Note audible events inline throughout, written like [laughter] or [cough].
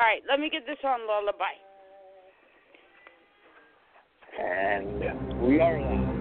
All right, let me get this on lullaby. And we are live.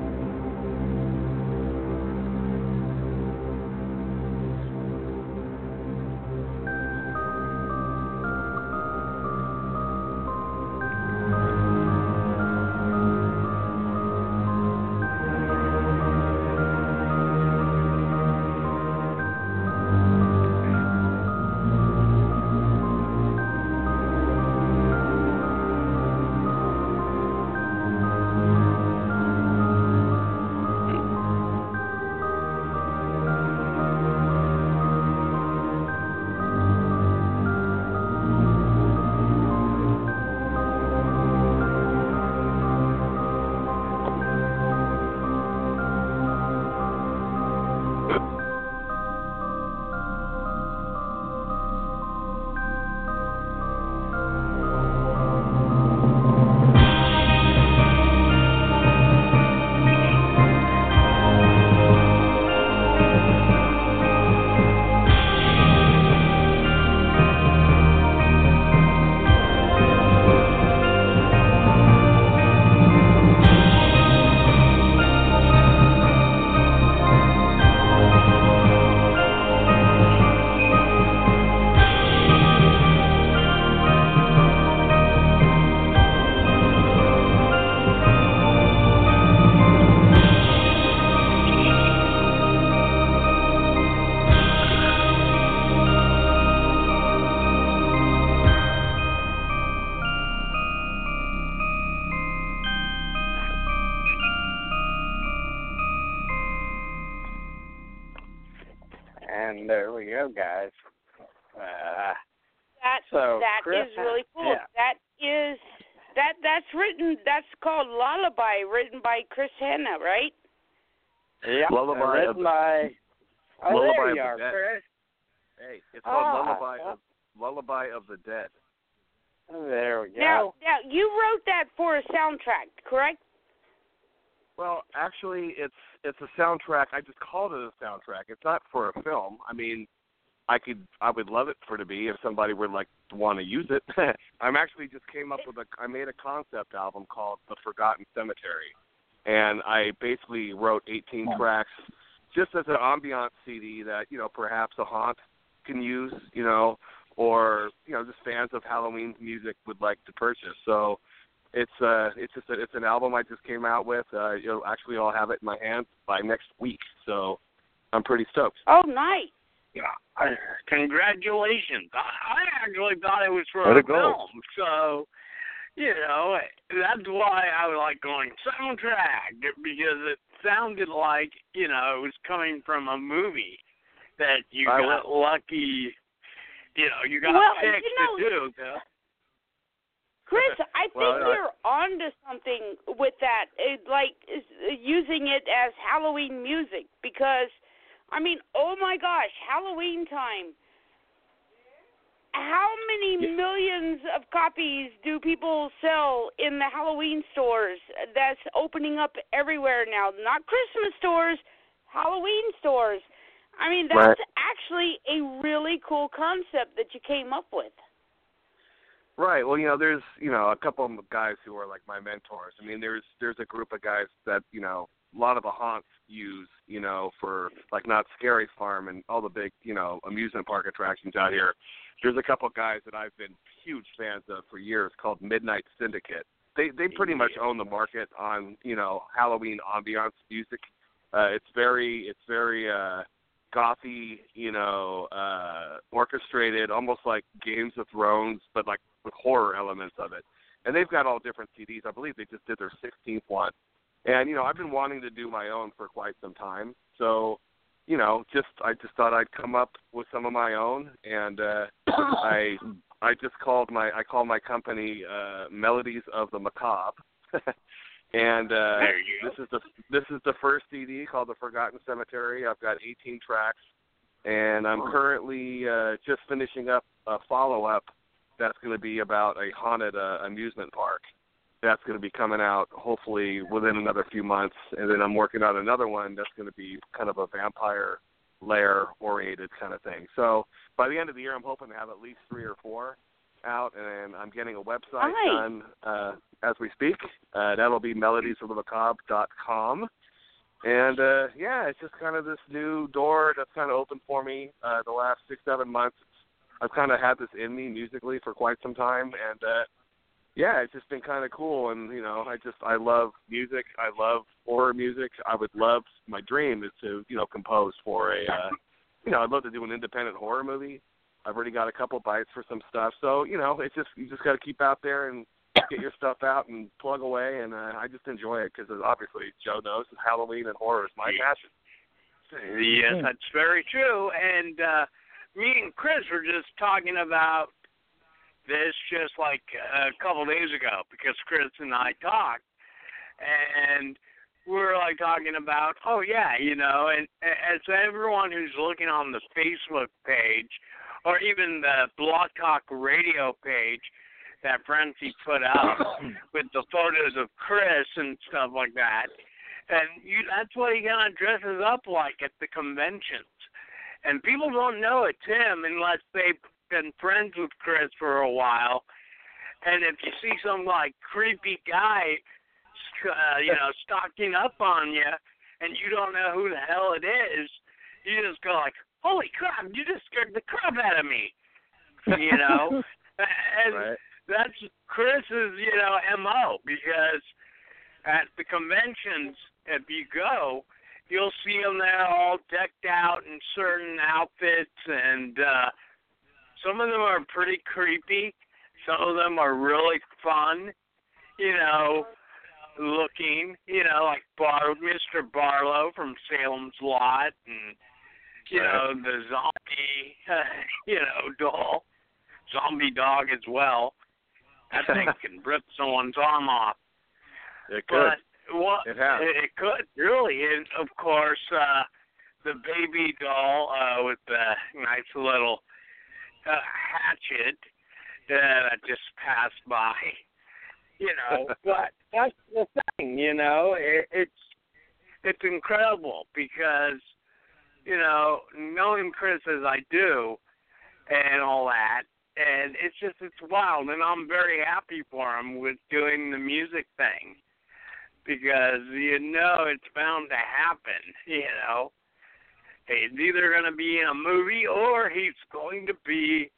Written. That's called lullaby, written by Chris Hannan, right? yeah, Lullaby written of the- by. Oh, Lullaby there of you the are, Dead. Chris. Hey, it's called Ah, Lullaby yeah. of Lullaby of the Dead. There we go. Now, now you wrote that for a soundtrack, correct? Well, actually, it's it's a soundtrack. I just called it a soundtrack. It's not for a film. I mean, I could I would love it for it to be if somebody would like want to use it. [laughs] I'm actually just came up with a I made a concept album called The Forgotten Cemetery, and I basically wrote 18 tracks just as an ambiance CD that you know perhaps a haunt can use, you know, or you know just fans of Halloween music would like to purchase. So it's uh it's just a, it's an album I just came out with. Uh, you'll actually all have it in my hands by next week. So I'm pretty stoked. Oh, nice. Yeah. I, congratulations. I, I actually thought it was for Way to a film. So, you know, that's why I was like going soundtrack because it sounded like, you know, it was coming from a movie that you I got lucky, you know, you got Well, picked you know- to do. So. Chris, [laughs] I think well, you're onto something with that. It, like is, using it as Halloween music because, I mean, oh my gosh, Halloween time. How many Yeah. millions of copies do people sell in the Halloween stores? That's opening up everywhere now. Not Christmas stores, Halloween stores. I mean, that's Right. actually a really cool concept that you came up with. Right. Well, you know, there's you know a couple of guys who are like my mentors. I mean, there's there's a group of guys that you know a lot of the haunts use, you know, for like Knott's Scary Farm and all the big you know amusement park attractions out here. There's a couple of guys that I've been huge fans of for years called Midnight Syndicate. They they pretty much own the market on you know Halloween ambiance music. Uh, it's very it's very uh, gothy, you know, uh, orchestrated, almost like Games of Thrones, but like with horror elements of it. And they've got all different CDs. I believe they just did their 16th one. And you know, I've been wanting to do my own for quite some time. So, you know, just I just thought I'd come up with some of my own, and uh, [coughs] I I just called my I call my company uh, Melodies of the Macabre. [laughs] and uh There you go. this is the this is the first CD called The Forgotten Cemetery. I've got 18 tracks, and I'm currently uh, just finishing up a follow up that's going to be about a haunted uh, amusement park. That's going to be coming out hopefully within another few months, and then I'm working on another one that's going to be kind of a vampire lair oriented kind of thing. So by the end of the year, I'm hoping to have at least three or four out, and I'm getting a website Nice. done uh, as we speak. Uh, that'll be melodiesofthemacabre.com. And uh, yeah, it's just kind of this new door that's kind of opened for me uh, the last six, seven months. I've kind of had this in me musically for quite some time, and uh, yeah, it's just been kind of cool. And you know, I just I love music. I love horror music. I would love my dream is to you know compose for a uh, you know I'd love to do an independent horror movie. I've already got a couple bites for some stuff, so you know it's just you just got to keep out there and get your stuff out and plug away. And uh, I just enjoy it because obviously Joe knows Halloween and horror is my passion. Yes, that's very true. And uh me and Chris were just talking about this just like a couple days ago because Chris and I talked and we were like talking about oh yeah, you know, and as everyone who's looking on the Facebook page or even the Blog Talk radio page that Francie put up [coughs] with the photos of Chris and stuff like that. And you that's what he kinda dresses up like at the conventions. And people don't know it's him unless they've been friends with Chris for a while. And if you see some like creepy guy, uh, you know, stalking up on you, and you don't know who the hell it is, you just go like, "Holy crap! You just scared the crap out of me," you know. [laughs] and Right. that's Chris's, you know, mo because at the conventions, if you go, you'll see them there all decked out in certain outfits, and uh, some of them are pretty creepy. Some of them are really fun, you know, looking, you know, like Bar- Mr. Barlow from Salem's Lot, and you know the zombie, [laughs] you know, doll, zombie dog as well. That thing [laughs] can rip someone's arm off. It could. But what It has. it, it could really, and of course, uh the baby doll uh with the nice little uh, hatchet that I just passed by. [laughs] You know, [laughs] but that's the thing. You know, it, it's it's incredible because you know knowing Chris as I do and all that, and it's just it's wild, and I'm very happy for him with doing the music thing because you know it's bound to happen. [laughs] You know, he's either going to be in a movie or he's going to be,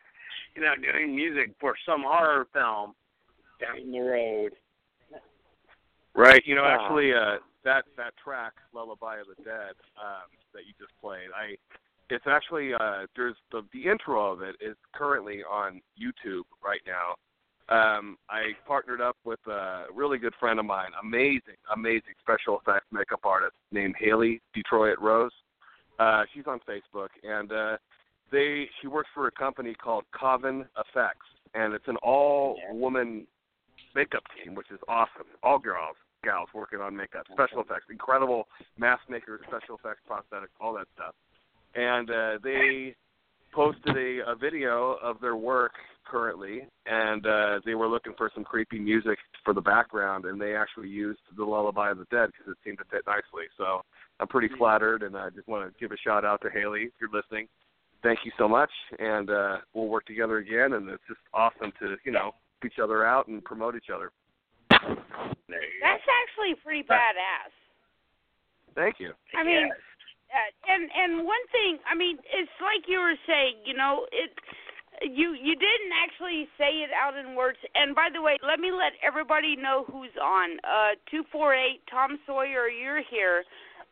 you know, doing music for some horror film down the road. Right. You know, actually, uh, that that track, "Lullaby of the Dead," um, that you just played, I, it's actually uh, there's the the intro of it is currently on YouTube right now. Um, I partnered up with a really good friend of mine, amazing, amazing special effects makeup artist named Haley Detroit Rose. Uh, she's on Facebook, and uh, they she works for a company called Coven Effects, and it's an all woman makeup team, which is awesome. All girls, gals working on makeup, special effects, incredible mask makers, special effects, prosthetics, all that stuff. And uh, they posted a, a video of their work currently, and uh, they were looking for some creepy music for the background, and they actually used the Lullaby of the Dead because it seemed to fit nicely. So I'm pretty flattered, and I just want to give a shout out to Haley if you're listening. Thank you so much, and uh, we'll work together again. And it's just awesome to you know help each other out and promote each other. That's actually pretty badass. Thank you. I mean, uh, and and one thing, I mean, it's like you were saying, you know, it you you didn't actually say it out in words. And by the way, let me let everybody know who's on. Uh, two four eight Tom Sawyer, you're here,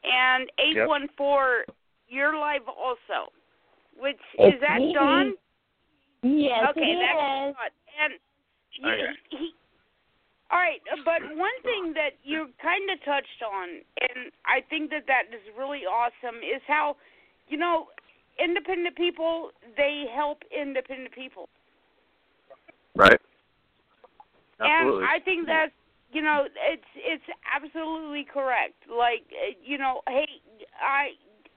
and eight one four, you're live also. Which It's is that me. Don? Yes, okay, it that's is. Don. And you, Okay. he, all right, uh, but one thing that you kind of touched on, and I think that that is really awesome, is how you know, independent people they help independent people. Right. Absolutely. And I think that's you know it's it's absolutely correct. Like uh, you know, hey, I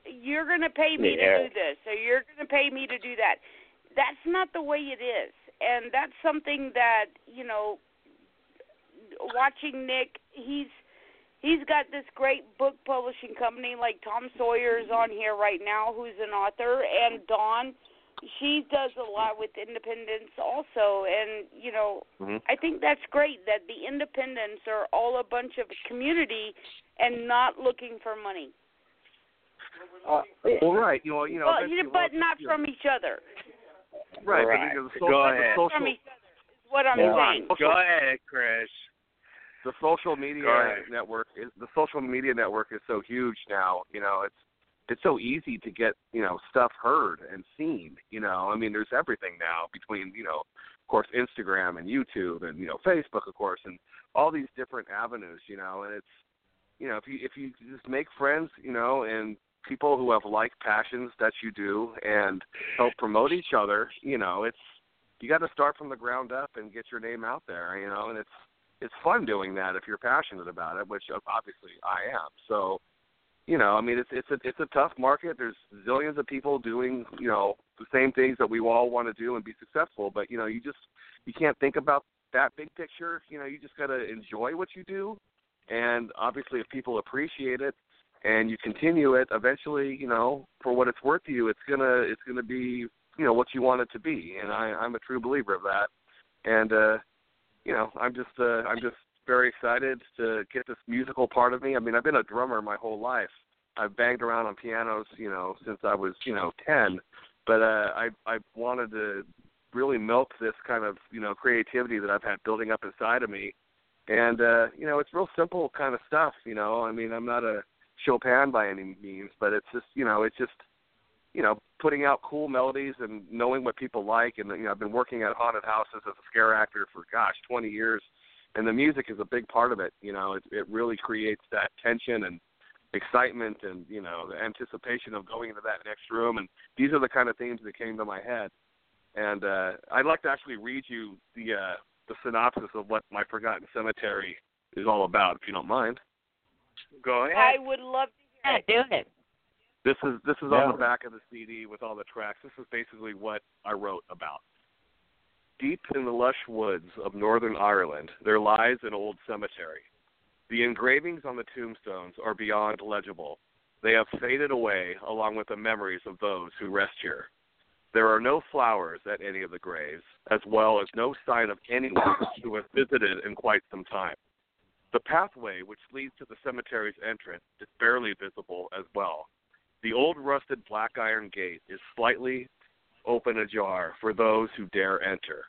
you're going to pay me Yeah. to do this, or you're going to pay me to do that. That's not the way it is, and that's something that you know. Watching Nick, he's he's got this great book publishing company like Tom Sawyer's on here right now, who's an author, and Dawn, she does a lot with independents also, and you know, Mhm. I think that's great that the independents are all a bunch of community and not looking for money. Uh, Well, right. You know, you know. well, eventually you but we'll- not from each other. Right. Right. But, you know, the Go ahead. The social, From each other is what I'm Yeah. saying. social- Go ahead, Chris. the social media network is the social media network is so huge now you know it's it's so easy to get you know stuff heard and seen you know? I mean there's everything now between you know of course instagram and youtube and you know facebook of course and all these different avenues you know? And it's you know if you if you just make friends you know and people who have like passions that you do and help promote each other you know it's you got to start from the ground up and get your name out there you know? And it's it's fun doing that if you're passionate about it, which uh, obviously I am. So, you know, I mean, it's it's a it's a tough market. There's zillions of people doing you know the same things that we all want to do and be successful. But you know, you just you can't think about that big picture. You know, you just got to enjoy what you do, and obviously, if people appreciate it and you continue it, eventually, you know, for what it's worth to you, it's gonna it's gonna be you know what you want it to be. And I, I'm a true believer of that. And uh, you know, I'm just uh, I'm just very excited to get this musical part of me. I mean, I've been a drummer my whole life. I've banged around on pianos, you know, since I was, you know, 10. But uh I I wanted to really milk this kind of, you know, creativity that I've had building up inside of me. And uh, you know, it's real simple kind of stuff, you know. I mean, I'm not a Chopin by any means, but it's just, you know, it's just you know, putting out cool melodies and knowing what people like. And you know, I've been working at haunted houses as a scare actor for gosh, 20 years, and the music is a big part of it. You know, it it really creates that tension and excitement and you know the anticipation of going into that next room. And these are the kind of themes that came to my head. And uh, I'd like to actually read you the uh, the synopsis of what my Forgotten Cemetery is all about, if you don't mind. Go ahead. I would love to hear Yeah, it. do it. This is this is Yeah. on the back of the CD with all the tracks. This is basically what I wrote about. Deep in the lush woods of northern Ireland, there lies an old cemetery. The engravings on the tombstones are beyond legible. They have faded away along with the memories of those who rest here. There are no flowers at any of the graves, as well as no sign of anyone who has visited in quite some time. The pathway which leads to the cemetery's entrance is barely visible as well. The old rusted black iron gate is slightly open ajar for those who dare enter.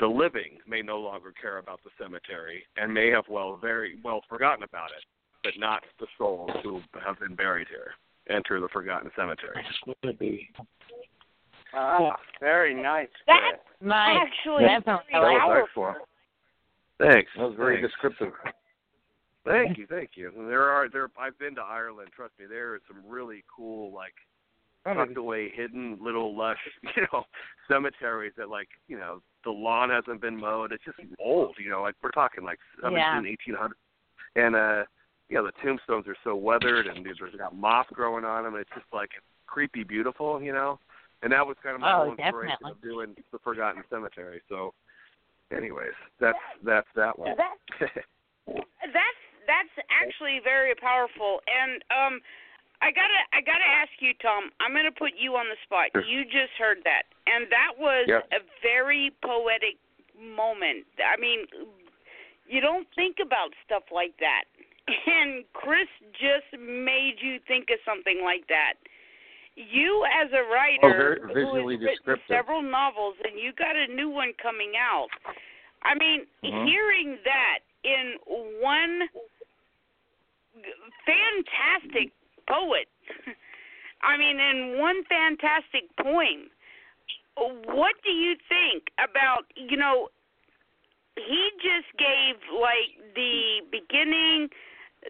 The living may no longer care about the cemetery and may have well very well forgotten about it, but not the souls who have been buried here. Enter the forgotten cemetery. Ah, very nice. That- Chris. Nice. Actually, That sounds very that was powerful. excellent. Thanks. That was very Thanks. descriptive. Thank you, thank you. There are there. I've been to Ireland. Trust me, there are some really cool like tucked away, hidden little lush, [laughs] you know, cemeteries that like, you know, the lawn hasn't been mowed. It's just old, you know, like we're talking like seventeen, Yeah. eighteen hundred, and uh, you know, the tombstones are so weathered and there's got moss growing on them. And it's just like creepy, beautiful, you know. And that was kind of my Oh, whole inspiration definitely. of doing the Forgotten Cemetery. So, anyways, that's that's that one. That [laughs] that's that's actually very powerful and um I gotta I gotta ask you, Tom. I'm gonna put you on the spot. Sure. You just heard that, and that was Yep. a very poetic moment. I mean, you don't think about stuff like that, [laughs] and Chris just made you think of something like that. You, as a writer Oh, visually who has written descriptive. several novels, and you got a new one coming out. I mean, Mhm. hearing that in one fantastic poet. [laughs] I mean, in one fantastic poem. What do you think about, you know, he just gave like the beginning,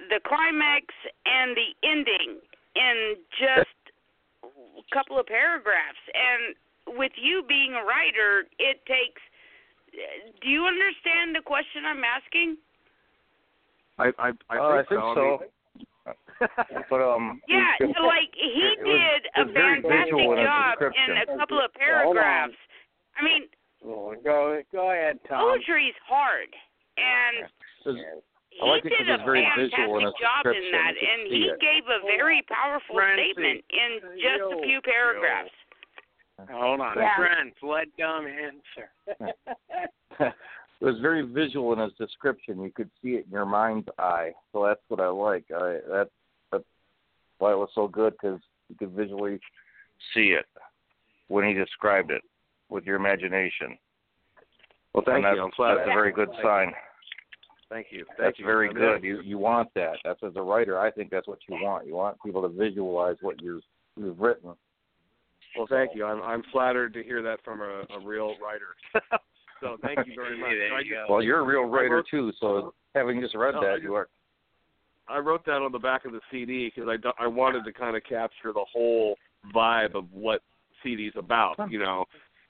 the climax, and the ending in just a couple of paragraphs. And with you being a writer, it takes. Do you understand the question I'm asking? I I I Uh, I think, think so. so. I mean- But um, [laughs] Yeah, it- so [laughs] like he it was- did a it's very fantastic in job description. in a couple of paragraphs. I mean, Oh, go go ahead, Tom. poetry's hard, and it's- he like did a very fantastic visual in its job in that, and he it. gave a very powerful Francie. statement in just a few paragraphs. Hold on, Yeah. friends. Let Dom answer. [laughs] it was very visual in its description. You could see it in your mind's eye. So that's what I like. I that that's why it was so good because you could visually see it when he described it with your imagination. Well, thank and that's, you. I'm flattered. That's a very good sign. Thank you. Thank That's you. very I mean, good. You you want that. That's as a writer. I think that's what you want. You want people to visualize what you've you've written. Well, thank you. I'm I'm flattered to hear that from a, a real writer. [laughs] so thank you very [laughs] much. So just- Well, you're a real writer wrote- too. So having just read No, that, just- you are. I wrote that on the back of the CD because I I wanted to kind of capture the whole vibe of what CD's about, you know.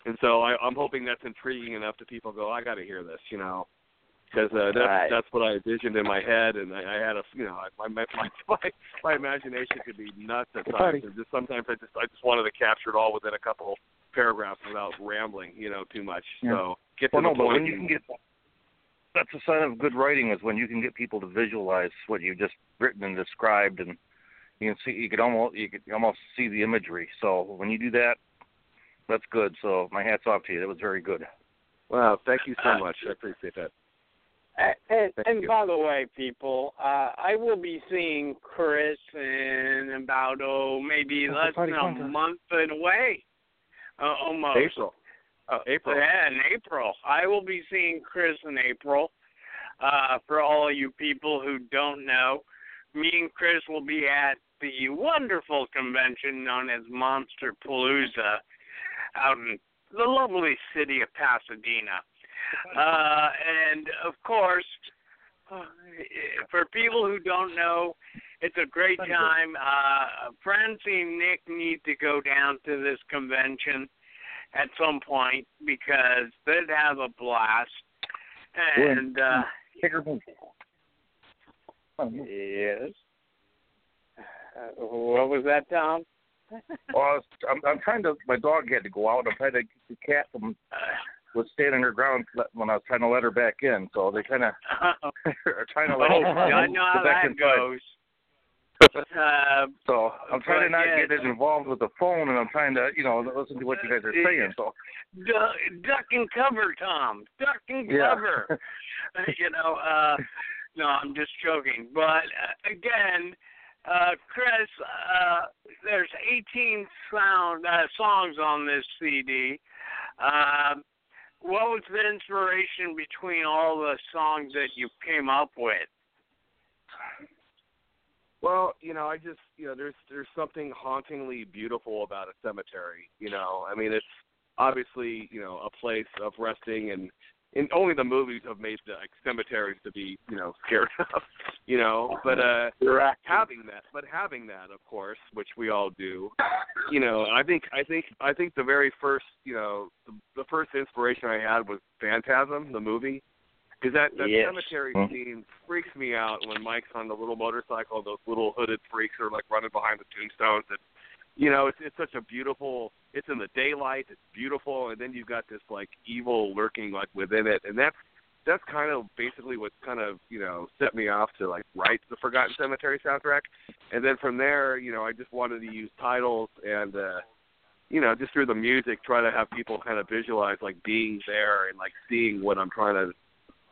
And so I, I'm hoping that's intriguing enough to people go, I got to hear this, you know, because uh, that's Right. that's what I envisioned in my head, and I, I had a, you know, my my [laughs] my my imagination could be nuts at times, and just sometimes I just I just wanted to capture it all within a couple paragraphs without rambling, you know, too much. Yeah. So get to Well, the no, but when you can get that's a sign of good writing is when you can get people to visualize what you've just written and described, and you can see you could almost you could almost see the imagery. So when you do that, that's good. So my hats off to you. That was very good. wow, thank you so much. I appreciate that. Uh, and, and by the way, people, uh, I will be seeing Chris in about oh maybe less party than a contest. month and away, uh, almost. April. Uh, April. Yeah, in April. I will be seeing Chris in April. Uh, for all of you people who don't know, me and Chris will be at the wonderful convention known as Monster Palooza out in the lovely city of Pasadena. [laughs] Uh, and of course, uh, for people who don't know, it's a great time. Uh, Francie and Nick need to go down to this convention at some point because they'd have a blast. And uh, Take yes, uh, what was that, Tom? [laughs] Well, I was, I'm, I'm trying to. My dog had to go out. I'm trying to get the cat from was standing her ground when I was trying to let her back in. So they kind of [laughs] are trying to let oh, her I know how go that goes. [laughs] Uh, So I'm trying to not yeah. get it involved with the phone, and I'm trying to, you know, listen to what you guys are saying. So duck, duck and cover, Tom. Duck and yeah. cover. [laughs] you know, uh no, I'm just joking. But uh, again, uh Chris, uh there's 18 sound uh, songs on this CD. Um what was the inspiration between all the songs that you came up with? Well, you know, I just you know, there's there's something hauntingly beautiful about a cemetery. You know, I mean, it's obviously you know a place of resting, and and only the movies have made the like, cemeteries to be you know scared [laughs] of. You know, but uh, having that, but having that, of course, which we all do. You know, I think I think I think the very first you know the, the first inspiration I had was Phantasm, the movie. Because that that Yes. cemetery Hmm. scene freaks me out when Mike's on the little motorcycle. Those little hooded freaks are like running behind the tombstones, and you know it's it's such a beautiful. It's in the daylight. It's beautiful, and then you've got this like evil lurking like within it, and that's that's kind of basically what kind of you know set me off to like write the Forgotten Cemetery soundtrack, and then from there you know I just wanted to use titles and. uh you know, just through the music, try to have people kind of visualize like being there and like seeing what I'm trying to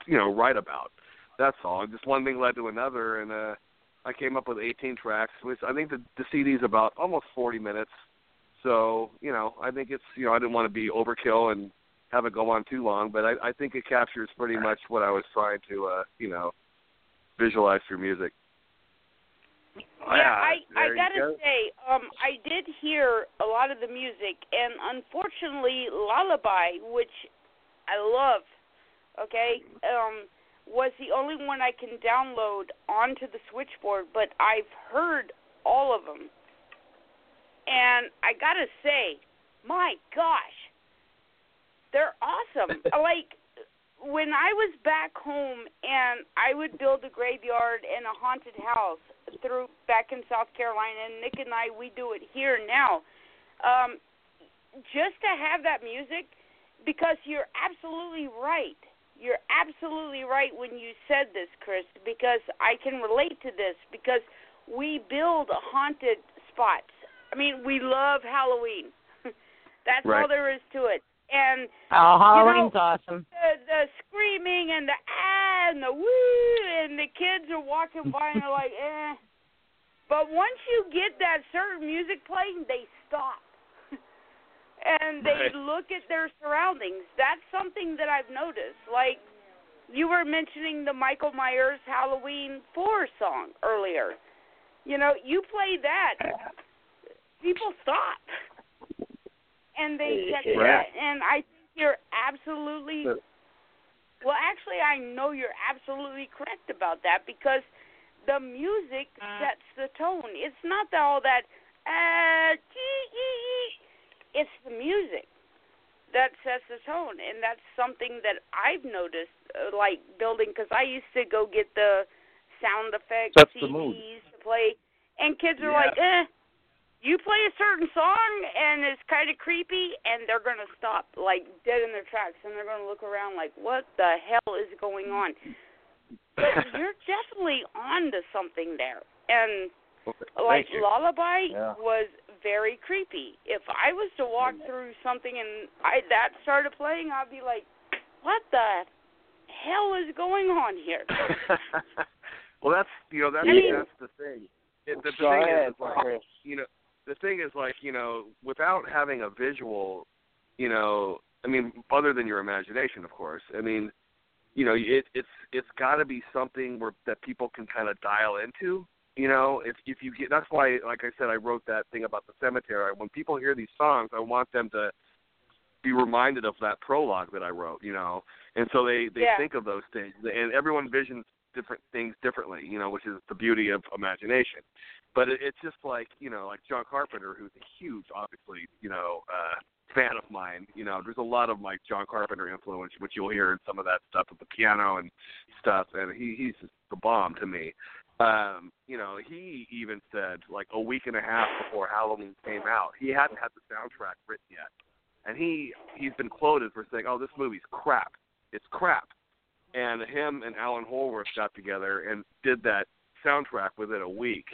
you know write about. That's all. And just one thing led to another, and uh, I came up with 18 tracks. Which I think the, the CD is about almost 40 minutes. So you know, I think it's you know I didn't want to be overkill and have it go on too long, but I, I think it captures pretty much what I was trying to uh, you know visualize through music. Yeah, I I gotta go. say, um, I did hear a lot of the music, and unfortunately, Lullaby, which I love, okay, um, was the only one I can download onto the switchboard. But I've heard all of them, and I gotta say, my gosh, they're awesome. [laughs] like when I was back home and I would build a graveyard and a haunted house through back in South Carolina, and Nick and I we do it here now. Um, just to have that music, because you're absolutely right. You're absolutely right when you said this, Chris, because I can relate to this because we build haunted spots. I mean, we love Halloween. [laughs] That's Right. all there is to it. And Oh, Halloween's know, awesome. the the screaming and the ah and the woo and the kids are walking by and they're like [laughs] eh. But once you get that certain music playing, they stop. And they Right. look at their surroundings. That's something that I've noticed. Like you were mentioning the Michael Myers Halloween 4 song earlier. You know, you play that, people stop. And they check Right. out. And I think you're absolutely well, actually, I know you're absolutely correct about that because the music sets the tone. It's not all that uh, gee, gee, gee. It's the music that sets the tone, and that's something that I've noticed, uh, like building, because I used to go get the sound effects Sets CDs to play, and kids are Yeah. like, eh. You play a certain song and it's kind of creepy, and they're gonna stop like dead in their tracks, and they're gonna look around like, "What the hell is going on?" But [laughs] you're definitely on to something there, and like Lullaby Yeah. was very creepy. If I was to walk mm-hmm. through something and I that started playing, I'd be like, "What the hell is going on here?" [laughs] well, that's you know that's I mean- that's the thing. It, the, the thing ahead, is, like, you know, the thing is like you know, without having a visual, you know, I mean, other than your imagination, of course. I mean, you know, it it's it's got to be something where that people can kind of dial into. You know, if if you get that's why, like I said, I wrote that thing about the cemetery. When people hear these songs, I want them to be reminded of that prologue that I wrote. You know, and so they they Yeah. think of those things, and everyone visions different things differently. You know, which is the beauty of imagination. But it, it's just like you know, like John Carpenter, who's a huge, obviously, you know, uh, fan of mine. You know, there's a lot of like John Carpenter influence, which you'll hear in some of that stuff with the piano and stuff. And he he's just the bomb to me. Um, you know, he even said like a week and a half before Halloween came out, he hadn't had the soundtrack written yet, and he he's been quoted for saying, "Oh, this movie's crap. It's crap." And him and Alan Howarth got together and did that soundtrack within a week.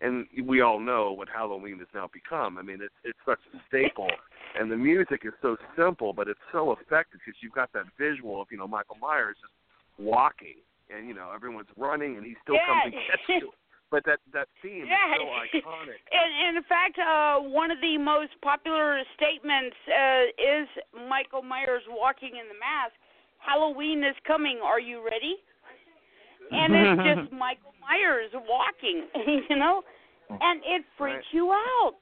And we all know what Halloween has now become. I mean, it's it's such a staple, and the music is so simple, but it's so effective because you've got that visual of you know Michael Myers just walking, and you know everyone's running, and he still Yeah. comes and gets you. [laughs] But that that theme Yeah. is so [laughs] iconic. And, and in fact, uh, one of the most popular statements uh, is Michael Myers walking in the mask. Halloween is coming. Are you ready? And it's [laughs] just Michael Myers walking, you know, and it freaks you out.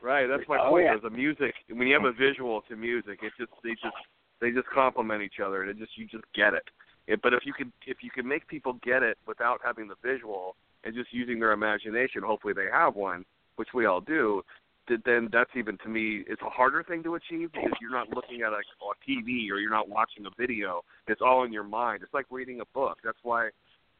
Right, that's my Oh, point. yeah. Is the music when you have a visual to music, it just they just they just complement each other, and it just you just get it. It. But if you could if you could make people get it without having the visual and just using their imagination, hopefully they have one, which we all do. th- Then that's even to me, it's a harder thing to achieve because you're not looking at a, a TV or you're not watching a video. It's all in your mind. It's like reading a book. That's why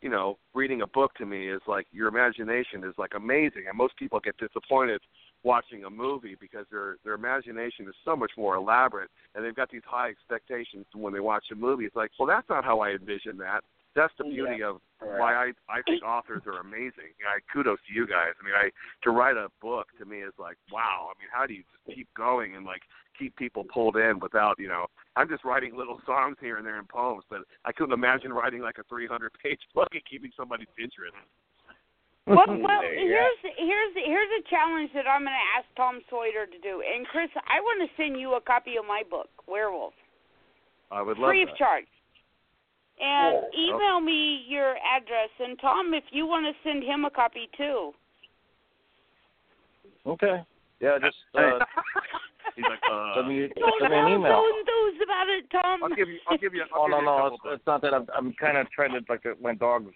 you know, reading a book to me is like your imagination is like amazing, and most people get disappointed watching a movie because their their imagination is so much more elaborate, and they've got these high expectations when they watch a movie. It's like, well, that's not how I envision that. That's the beauty of why I I think authors are amazing. I kudos to you guys. I mean, I to write a book to me is like wow. I mean, how do you just keep going and like keep people pulled in without you know? I'm just writing little [laughs] songs here and there and poems, but I couldn't imagine writing like a 300 page [laughs] book and keeping somebody's interest. Well, [laughs] well There you go. here's here's here's a challenge that I'm going to ask Tom Sawyer to do. And Chris, I want to send you a copy of my book, Werewolf, I would love free that. of charge. And Oh, email me your address. And Tom, if you want to send him a copy too. Okay. Yeah, just uh, [laughs] He's like, uh, send me, Don't send me an sound email. so enthused about it, Tom. I'll give you. I'll give you. I'll Oh give no you a no, it's, it's not that I'm I'm kind of trying to like uh, my dog's,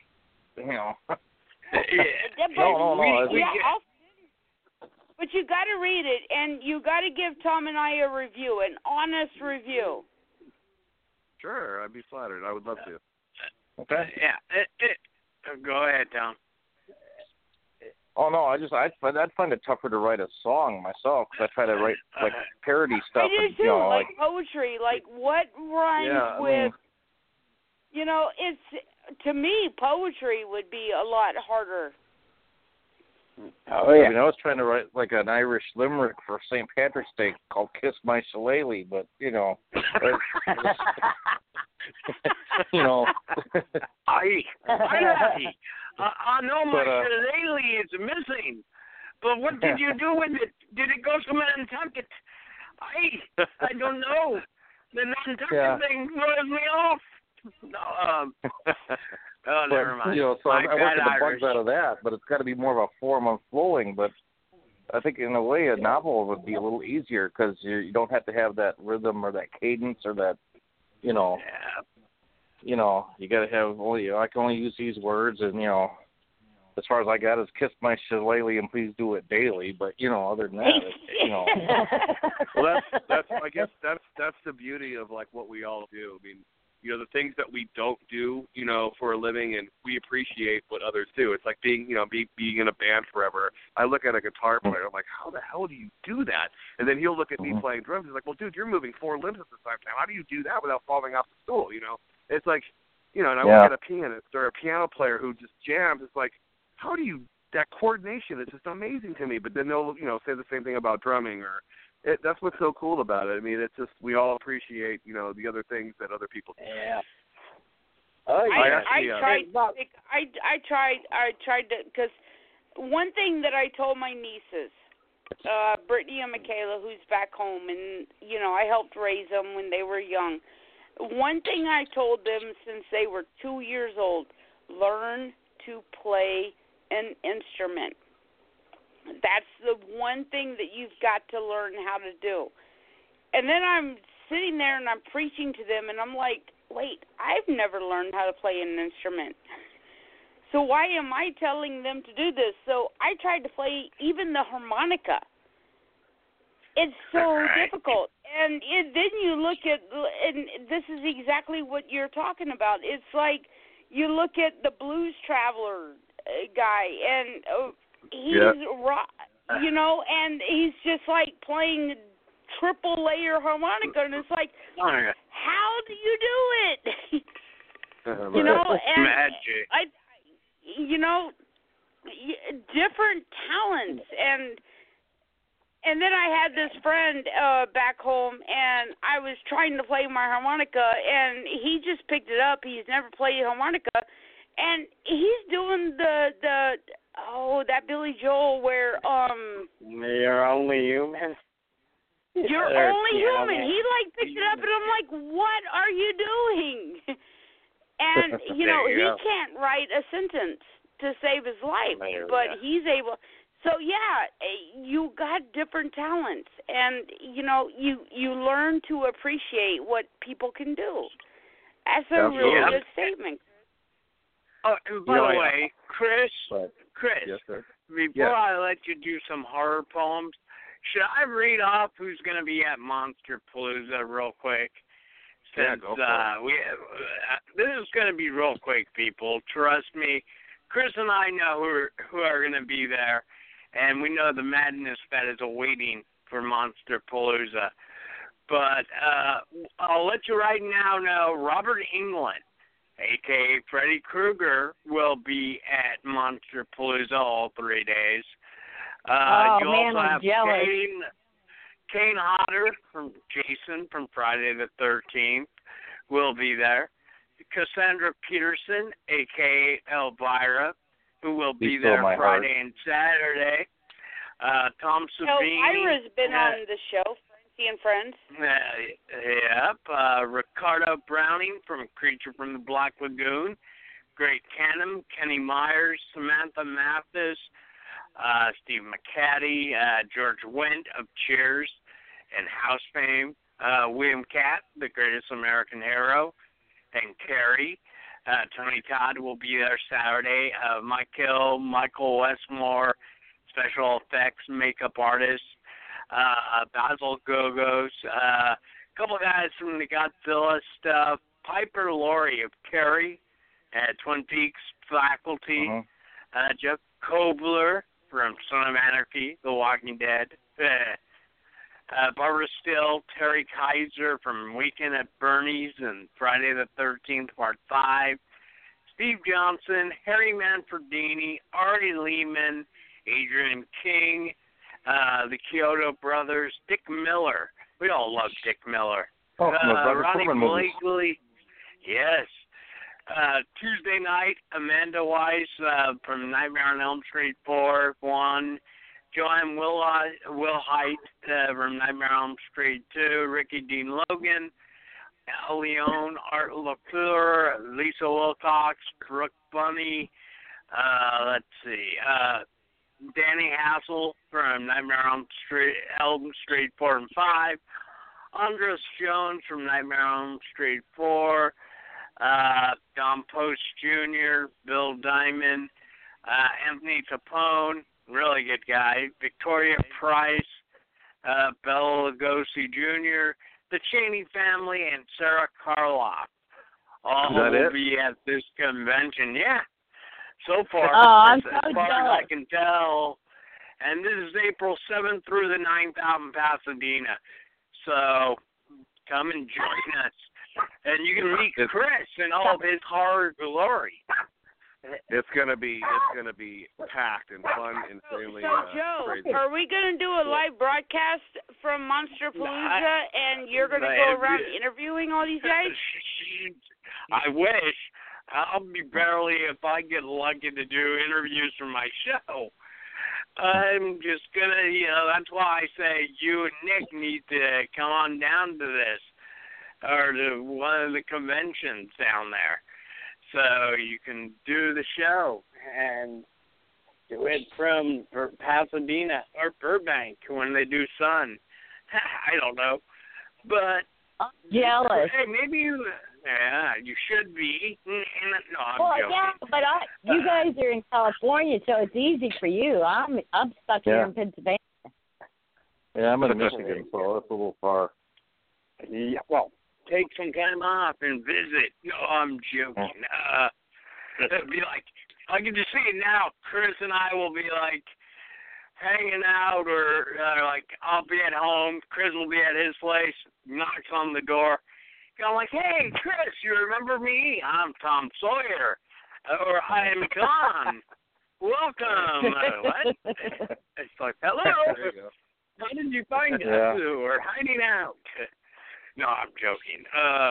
you know. [laughs] Yeah, but No, no, no, we- yeah, I'll, but you got to read it, and you got to give Tom and I a review, an honest review. Sure, I'd be flattered. I would love to. Okay. Yeah. It, it, uh, go ahead, Tom. Oh no, I just I find I'd find it tougher to write a song myself because I try to write like parody stuff I do and too, you know like, like poetry, like what rhymes Yeah, I with. Mean- you know, it's to me poetry would be a lot harder. Oh yeah. I mean, I was trying to write like an Irish limerick for St. Patrick's Day called "Kiss My Shillelagh," but you know, [laughs] you know, [laughs] I, I, [laughs] I, I know my But, uh, shillelagh is missing, but what did you do with it? Did it go to Nantucket? I, I don't know. The Nantucket Yeah. thing throws me off. [laughs] No, um, [laughs] oh, never but mind. you know, so My I'm, I'm bad the Irish. bugs out of that. But it's got to be more of a form of flowing. But I think in a way, a novel would be a little easier because you, you don't have to have that rhythm or that cadence or that, you know, Yeah. you know, you got to have only. I can only use these words, and you know, as far as I got is kiss my shillelagh and please do it daily. But you know, other than that, it's, you know, [laughs] well, that's that's I guess that's that's the beauty of like what we all do. I mean, you know, the things that we don't do, you know, for a living, and we appreciate what others do. It's like being, you know, be, being in a band forever. I look at a guitar player, I'm like, how the hell do you do that? And then he'll look at me Mhm. playing drums. He's like, well, dude, you're moving four limbs at the same time. How do you do that without falling off the stool? You know, it's like, you know, and I Yeah. look at a pianist or a piano player who just jams. It's like, how do you? That coordination is just amazing to me. But then they'll, you know, say the same thing about drumming or it, that's what's so cool about it. I mean, it's just we all appreciate you know the other things that other people do. Yeah. Oh I, yeah. I actually, uh, tried. I I tried. I tried to because one thing that I told my nieces, uh, Brittany and Michaela, who's back home, and you know I helped raise them when they were young. One thing I told them since they were two years old: learn to play an instrument. That's the one thing that you've got to learn how to do. And then I'm sitting there and I'm preaching to them, and I'm like, wait, I've never learned how to play an instrument. [laughs] So why am I telling them to do this? So I tried to play even the harmonica. It's so Right. difficult. And it, then you look at, and this is exactly what you're talking about. It's like you look at the blues traveler uh, guy, and uh, he's Yeah. ro- you know, and he's just like playing triple layer harmonica, and it's like, how do you do it? [laughs] You know, and Magic. I, you know, different talents, and and then I had this friend uh back home, and I was trying to play my harmonica, and he just picked it up. He's never played harmonica, and he's doing the the oh that Billy Joel where um You're only human. you're Or only piano human. man. He like picked it up, and I'm like, what are you doing? [laughs] and you know you he go. can't write a sentence to save his life, There but he's able. So yeah, eh, you got different talents, and you know you you learn to appreciate what people can do. That's a really good statement. Oh, and by the I- way, Chris, but Chris, Yes, sir. before Yes. I let you do some horror poems, should I read off who's going to be at Monster Palooza real quick? Yeah, Since go for uh, we, uh, this is going to be real quick, people. Trust me. Chris and I know who are, who are going to be there, and we know the madness that is awaiting for Monster Palooza. But uh, I'll let you right now know Robert Englund, aka Freddy Krueger, will be at Monster Palooza all three days. Uh, Oh, you man, also I'm have jealous. Kane, Kane Hodder from Jason from Friday the 13th will be there. Cassandra Peterson, aka Elvira, who will be Be there my heart. Friday and Saturday. Uh, Tom Savini. Elvira's been uh, on the show, Francie and Friends. uh, yep. Uh, Ricardo Browning from Creature from the Black Lagoon. Greg Cannom, Kenny Myers, Samantha Mathis, uh, Steve McCaddy, uh, George Wendt of Cheers and House fame, uh, William Katt, the greatest American hero, and Carrie. Uh, Tony Todd will be there Saturday. Uh, Mike Hill, Michael Westmore, special effects makeup artist, uh, Basil Gogos, uh, a couple guys from the Godzilla stuff, Piper Laurie of Carrie at Twin Peaks faculty, Mhm. uh, Jeff Kober from Son of Anarchy, The Walking Dead, uh, Barbara Steele, Terry Kiser from Weekend at Bernie's and Friday the 13th, Part 5, Steve Johnson, Harry Manfredini, Artie Lehman, Adrienne King, uh, the Chiodo Brothers, Dick Miller. We all love Dick Miller. Oh, the uh, Ronee. Blakley. Yes. Uh, Tuesday Knight, Amanda Wyss uh, from Nightmare on Elm Street 4, 1. Joanne Will, Will Height uh, from Nightmare on Elm Street 2. Ricky Dean Logan. Al Leone, Art LaFleur, Lisa Wilcox, Brooke Bunny. Uh, let's see. Uh, Danny Hassel from Nightmare on Street, Elm Street 4 and 5. Andras Jones from Nightmare on Street 4, uh, Don Post Jr., Bill Diamond, uh, Anthony Capone, really good guy, Victoria Price, uh, Bela Lugosi Jr., the Chaney family, and Sara Karloff. All will it? be at this convention. Yeah. So far, Oh, I'm as, so as far as I can tell. And this is April 7th through the 9th out in Pasadena. So come and join [laughs] us. And you can meet Chris in all of his horror glory. It's gonna be it's gonna be packed and fun, and insanely so uh, Joe, crazy. are we gonna do a live broadcast from Monsterpalooza, and you're gonna go around interviewing all these guys? [laughs] I wish. I'll be barely if I get lucky to do interviews for my show. I'm just gonna, you know, that's why I say you and Nick need to come on down to this or to one of the conventions down there, so you can do the show and do it from Pasadena or Burbank when they do Sun. [laughs] I don't know, but I'm jealous. Hey, maybe you. Yeah, you should be. Mm, No, I'm Well, joking. yeah, but I, you guys are in California, so it's easy for you. I'm, I'm stuck here in Pennsylvania. Yeah, I'm in [laughs] Michigan, so that's a little far. Yeah, well, take some time off and visit. No, I'm joking. Uh, it'd be like I can just see it now. Chris and I will be like hanging out, or uh, like I'll be at home. Chris will be at his place. Knocks on the door. I'm like, hey, Chris, you remember me? I'm Tom Sawyer, Uh, or I am John. [laughs] Welcome. Uh, what? It's like, hello. [laughs] There you go. How did you find us? [laughs] Yeah. We're hiding out. No, I'm joking. Uh,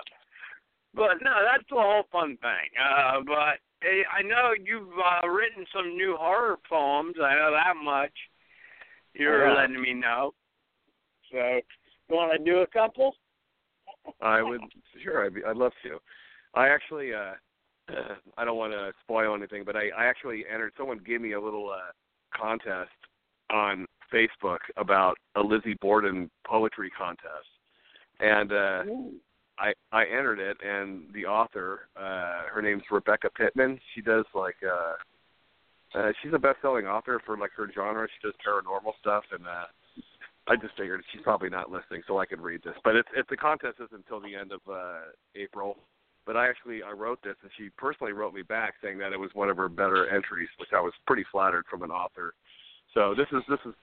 but no, that's the whole fun thing. Uh, but eh, I know you've uh, written some new horror poems. I know that much. You're Yeah. letting me know. So, you want to do a couple? I would sure I'd, be, I'd love to. I actually uh [clears throat] I don't want to spoil anything, but I I actually entered. Someone gave me a little uh contest on Facebook about a Lizzie Borden poetry contest, and uh I I entered it, and the author, uh her name's Rebecca Pittman. She does like uh, uh she's a best-selling author for like her genre. She does paranormal stuff, and uh I just figured she's probably not listening, so I could read this. But it's it's the contest is until the end of uh April. But I actually I wrote this, and she personally wrote me back saying that it was one of her better entries, which I was pretty flattered from an author. So this is this is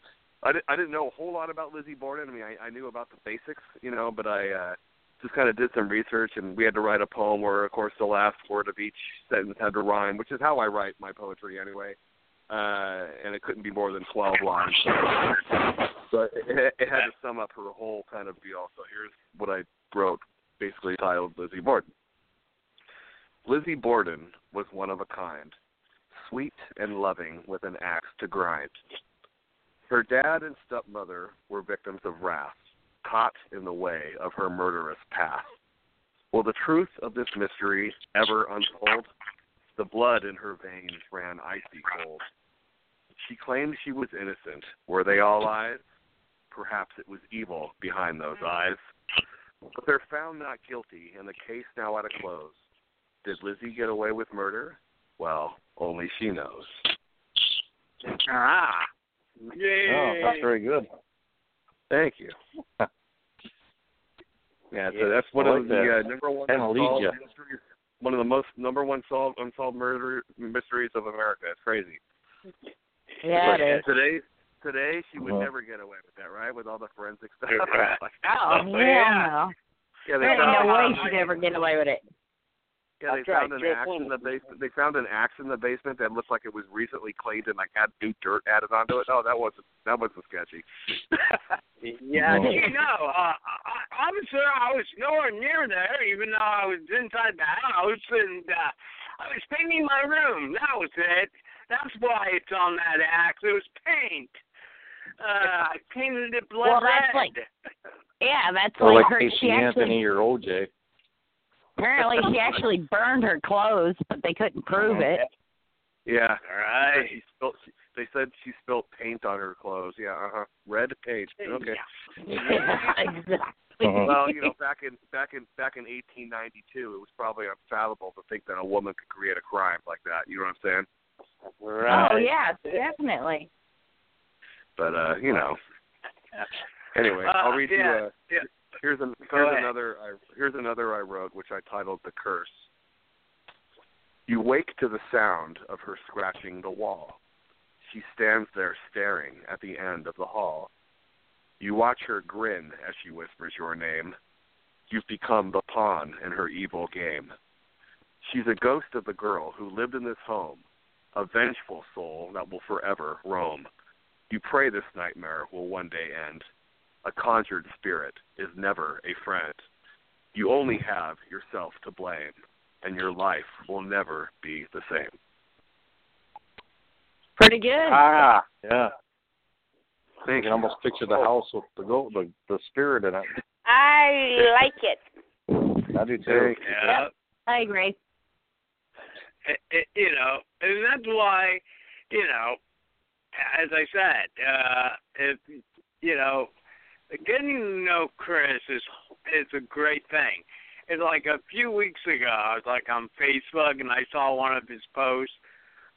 I didn't I didn't know a whole lot about Lizzie Borden. I mean I, I knew about the basics, you know, but I uh just kind of did some research, and we had to write a poem where, of course, the last word of each sentence had to rhyme, which is how I write my poetry anyway. Uh, and it couldn't be more than 12 lines. So, it, it had to sum up her whole kind of deal. So here's what I wrote, basically titled Lizzie Borden. Lizzie Borden was one of a kind, sweet and loving with an axe to grind. Her dad and stepmother were victims of wrath, caught in the way of her murderous path. Will the truth of this mystery ever unfold? The blood in her veins ran icy cold. She claimed she was innocent. Were they all lies? Perhaps it was evil behind those eyes. But they're found not guilty, and the case now at a close. Did Lizzie get away with murder? Well, only she knows. Ah, Yeah. Oh, that's very good. Thank you. [laughs] Yeah, so Yeah, that's one I of like the uh, number one unsolved mysteries. One of the most number one solved unsolved murder mysteries of America. It's crazy. Yeah, Like, it is. Today, today she would Uh-huh. never get away with that, right? With all the forensic [laughs] stuff. Right. [laughs] Like, Oh, Oh, hell yeah. no. yeah, they There ain't no way she'd ever get away with it. Yeah, they That's right, found an axe in the basement. They found an axe in the basement that looked like it was recently cleaned and like had new dirt added onto it. Oh, that wasn't that wasn't sketchy. [laughs] Yeah, Oh. you know, uh, I, I'm sure I was nowhere near there, even though I was inside the house and uh, I was painting my room. That was it. That's why it's on that axe. It was paint. Uh, I painted it blood Well, that's red. like- Yeah, that's Or like like her. Casey She actually Anthony or OJ. Apparently she [laughs] actually burned her clothes, but they couldn't prove it. Yeah. Right. She spilled. She, they said she spilled paint on her clothes. Yeah. Uh huh. Red paint. Okay. [laughs] exactly. Uh-huh. Well, [laughs] you know, back in back in back in 1892, it was probably unfathomable to think that a woman could create a crime like that. You know what I'm saying? Right. Oh yeah, definitely. But uh, you know. Anyway, Uh, I'll read yeah, you. Uh, yeah. Here's an, here's another. I, here's another I wrote, which I titled "The Curse." You wake to the sound of her scratching the wall. She stands there staring at the end of the hall. You watch her grin as she whispers your name. You've become the pawn in her evil game. She's a ghost of the girl who lived in this home, a vengeful soul that will forever roam. You pray this nightmare will one day end. A conjured spirit is never a friend. You only have yourself to blame, and your life will never be the same. Pretty good. Ah, Yeah. I Thank can almost picture the house with the go the the spirit in it. I like it. I do too. Yeah. I agree. it, it, you know, and that's why, you know, as I said, uh, if you know, getting to know Chris is is a great thing. It's like a few weeks ago, I was like on Facebook and I saw one of his posts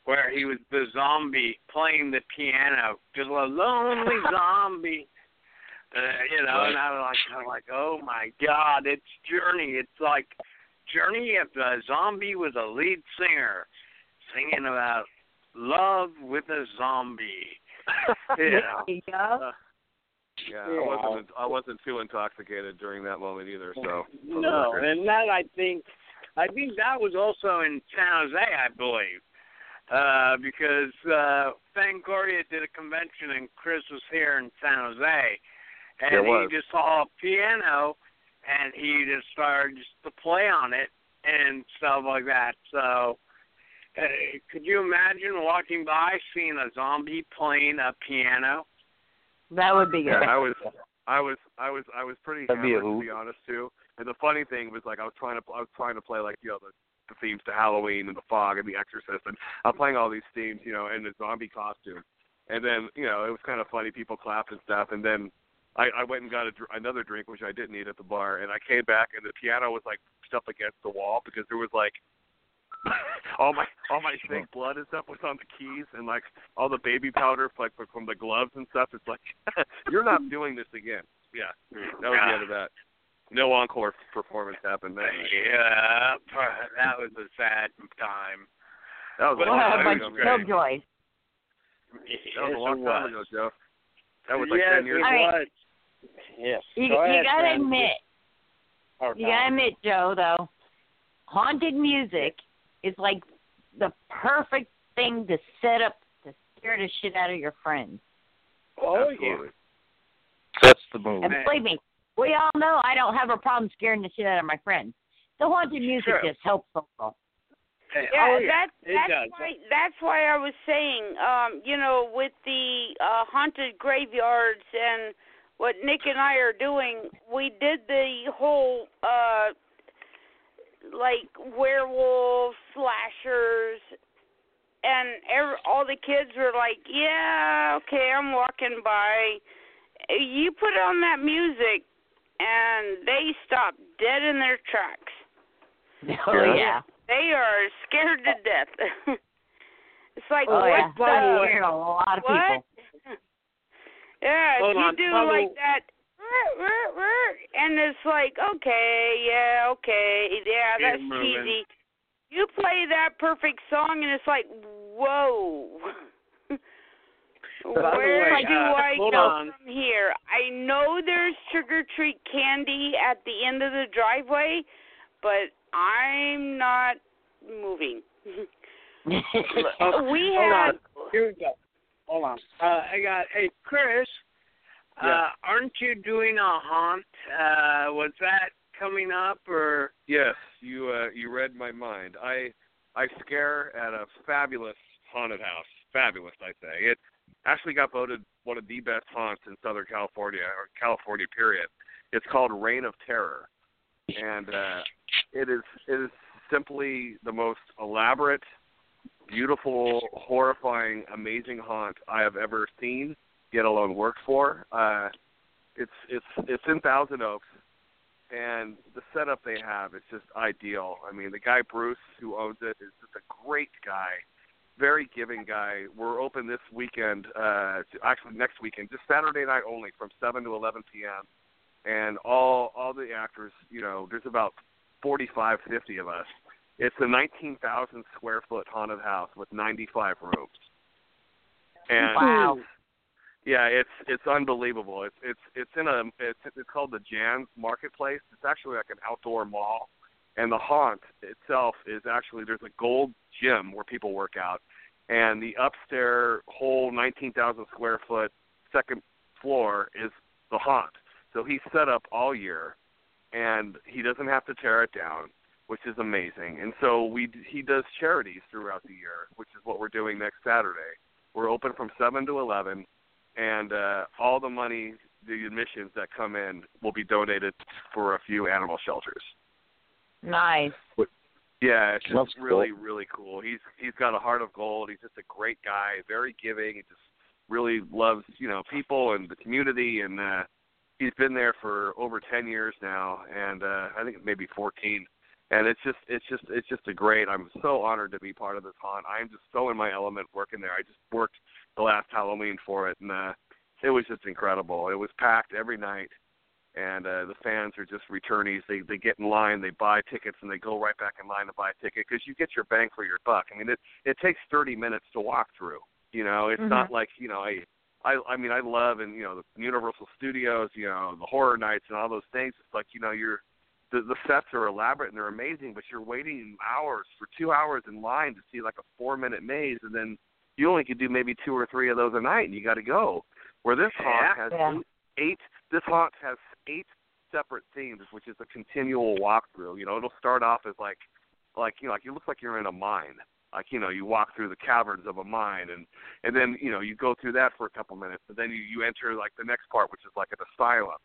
where he was the zombie playing the piano, just a lonely [laughs] zombie. Uh, you know, and I was like, I'm like, oh my God, it's Journey. It's like Journey if the zombie was a lead singer singing about love with a zombie. [laughs] you know. There you go. Yeah, I wasn't I wasn't too intoxicated during that moment either. So No, and that I think, I think that was also in San Jose, I believe, uh, because uh, Fangoria did a convention and Chris was here in San Jose, and he just saw a piano, and he just started just to play on it and stuff like that. So, uh, could you imagine walking by seeing a zombie playing a piano? That would be good. Yeah, I was, I was, I was, I was pretty That'd be a hammered to be honest too. And the funny thing was like I was trying to, I was trying to play like you know the, the themes to Halloween and the Fog and the Exorcist, and I'm playing all these themes, you know, in the zombie costume. And then you know it was kind of funny, people clapped and stuff, and then. I, I went and got a, dr- another drink, which I didn't need at the bar, and I came back, and the piano was like stuff against the wall because there was like [laughs] all my all my fake blood and stuff was on the keys, and like all the baby powder like from the gloves and stuff. It's like [laughs] you're not doing this again. Yeah, that was the end of that. No encore performance happened that night. Yeah, that was a sad time. That was a Well, long time a ago. bunch man. of killjoys. That was a long time ago, Joe. That was like yes, ten years it I mean- was. yes. You, Go you ahead, gotta Fran. admit, you gotta admit, Joe, though, haunted music is like the perfect thing to set up to scare the shit out of your friends. Oh Absolutely. That's the move. And believe me, we all know I don't have a problem scaring the shit out of my friends. The haunted music Sure. just helps them. all. yeah. Yeah, oh, yeah. that's it that's does. why that's why I was saying, um, you know, with the uh haunted graveyards and what Nick and I are doing, we did the whole uh like werewolves, slashers, and every, all the kids were like, "Yeah, okay, I'm walking by." You put on that music, and they stop dead in their tracks. [laughs] Oh Yeah. yeah. They are scared to death. [laughs] it's like Oh what yeah. the I a lot of what? people. [laughs] Yeah, if Hold you on, do Tommy- like that, and it's like, okay, yeah, okay, yeah, that's cheesy. You play that perfect song, and it's like, whoa. Where way, do uh, I go on. from here? I know there's trick or treat candy at the end of the driveway, but I'm not moving. [laughs] we Hold on. Here we go. Hold on. Uh, I got. Hey, Chris. Uh, Yeah. aren't you doing a haunt? Uh, was that coming up or? Yes, you uh, you read my mind. I I scare at a fabulous haunted house. Fabulous, I say. It actually got voted one of the best haunts in Southern California or California period. It's called Reign of Terror, and uh, it is it is simply the most elaborate, beautiful, horrifying, amazing haunt I have ever seen, yet alone worked for. Uh, it's it's it's in Thousand Oaks and the setup they have is just ideal. I mean, the guy Bruce who owns it is just a great guy, very giving guy. We're open this weekend, uh, actually next weekend, just Saturday night only, from seven to eleven p.m. And all all the actors, you know, there's about forty five, fifty of us. It's a 19,000 square foot haunted house with 95 rooms. And Wow. Yeah, it's it's unbelievable. It's it's it's in a it's it's called the Janss Marketplace. It's actually like an outdoor mall, and the haunt itself is actually there's a gold gym where people work out, and the upstairs whole 19,000 square foot second floor is the haunt. So he's set up all year, and he doesn't have to tear it down, which is amazing. And so we he does charities throughout the year, which is what we're doing next Saturday. We're open from seven to eleven and uh, all the money, the admissions that come in, will be donated for a few animal shelters. Nice. Yeah, it's just That's cool. really, really cool. He's he's got a heart of gold. He's just a great guy, very giving. He just really loves you know people and the community, and uh, he's been there for over ten years now, and uh, I think maybe fourteen. And it's just it's just it's just a great. I'm so honored to be part of this haunt. I'm just so in my element working there. I just worked the last Halloween for it, and uh, it was just incredible. It was packed every night, and uh, the fans are just returnees. They they get in line, they buy tickets, and they go right back in line to buy a ticket because you get your bang for your buck. I mean, it it takes 30 minutes to walk through. You know, it's Mhm. not like you know I. I I mean I love and you know the Universal Studios, you know the horror nights and all those things. It's like you know you're the the sets are elaborate and they're amazing, but you're waiting hours for two hours in line to see like a four minute maze, and then you only could do maybe two or three of those a night, and you got to go. Where this haunt has Yeah. eight, eight, this haunt has eight separate themes, which is a continual walkthrough. You know, it'll start off as like, like you know, like it looks like you're in a mine. Like you know, you walk through the caverns of a mine, and and then you know you go through that for a couple minutes, and then you you enter like the next part, which is like an asylum,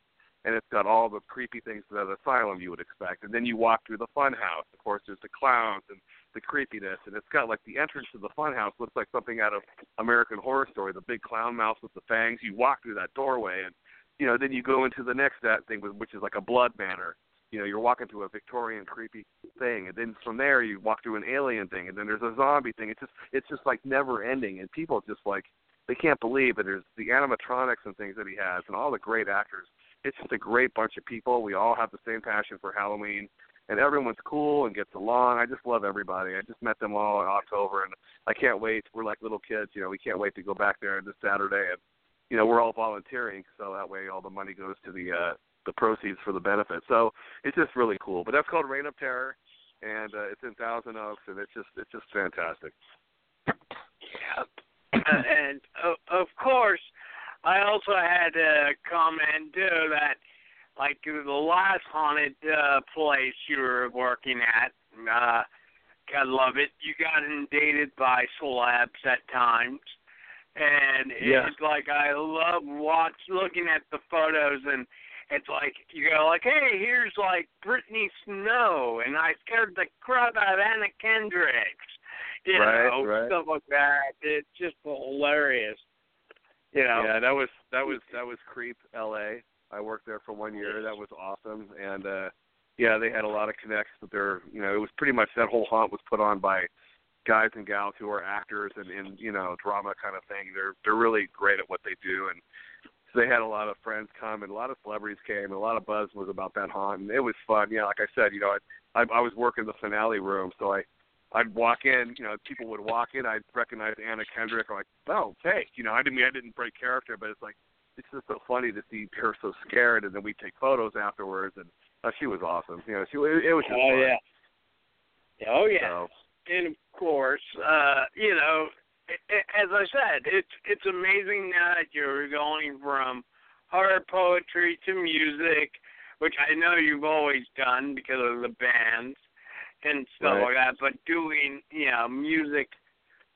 and it's got all the creepy things that an asylum you would expect, and then you walk through the fun house. Of course, there's the clowns and the creepiness, and it's got like the entrance to the fun house looks like something out of American Horror Story, the big clown mouse with the fangs. You walk through that doorway, and you know then you go into the next that thing, which is like a blood manor. You know, you're walking through a Victorian creepy thing, and then from there you walk through an alien thing, and then there's a zombie thing. It's just it's just like never ending, and people just like they can't believe it. There's the animatronics and things that he has, and all the great actors. It's just a great bunch of people. We all have the same passion for Halloween, and everyone's cool and gets along. I just love everybody. I just met them all in October, and I can't wait. We're like little kids, you know. We can't wait to go back there this Saturday, and you know we're all volunteering, so that way all the money goes to the uh, the proceeds for the benefit. So it's just really cool. But that's called Reign of Terror, and uh, it's in Thousand Oaks, and it's just it's just fantastic. Yep. [coughs] Uh, and uh, of course, I also had to comment too that, like the last haunted uh, place you were working at, uh, gotta love it. You got inundated by celebs at times, and Yeah. it's like I love watch looking at the photos and. It's like you go like, hey, here's like Brittany Snow, and I scared the crap out of Anna Kendricks you Right, know, right. stuff like that. It's just hilarious. You know, Yeah, that was that was [laughs] that was Creep L.A. I worked there for one year. That was awesome, and uh yeah, they had a lot of connects. But they're you know it was pretty much that whole haunt was put on by guys and gals who are actors and in you know drama kind of thing. They're they're really great at what they do, and So they had a lot of friends come and a lot of celebrities came and a lot of buzz was about that haunt and it was fun. Yeah, like I said, you know, I I, I was working the finale room, so I I'd walk in, you know, people would walk in, I'd recognize Anna Kendrick, I'm like, oh, hey, you know, I didn't mean I didn't break character, but it's like it's just so funny to see her so scared, and then we take photos afterwards, and uh, she was awesome. You know, she it was just Oh fun. yeah. Oh yeah. So, and of course, uh, you know, i- i- as I said, it's it's amazing that you're going from horror poetry to music, which I know you've always done because of the bands and stuff Right. like that. But doing you know music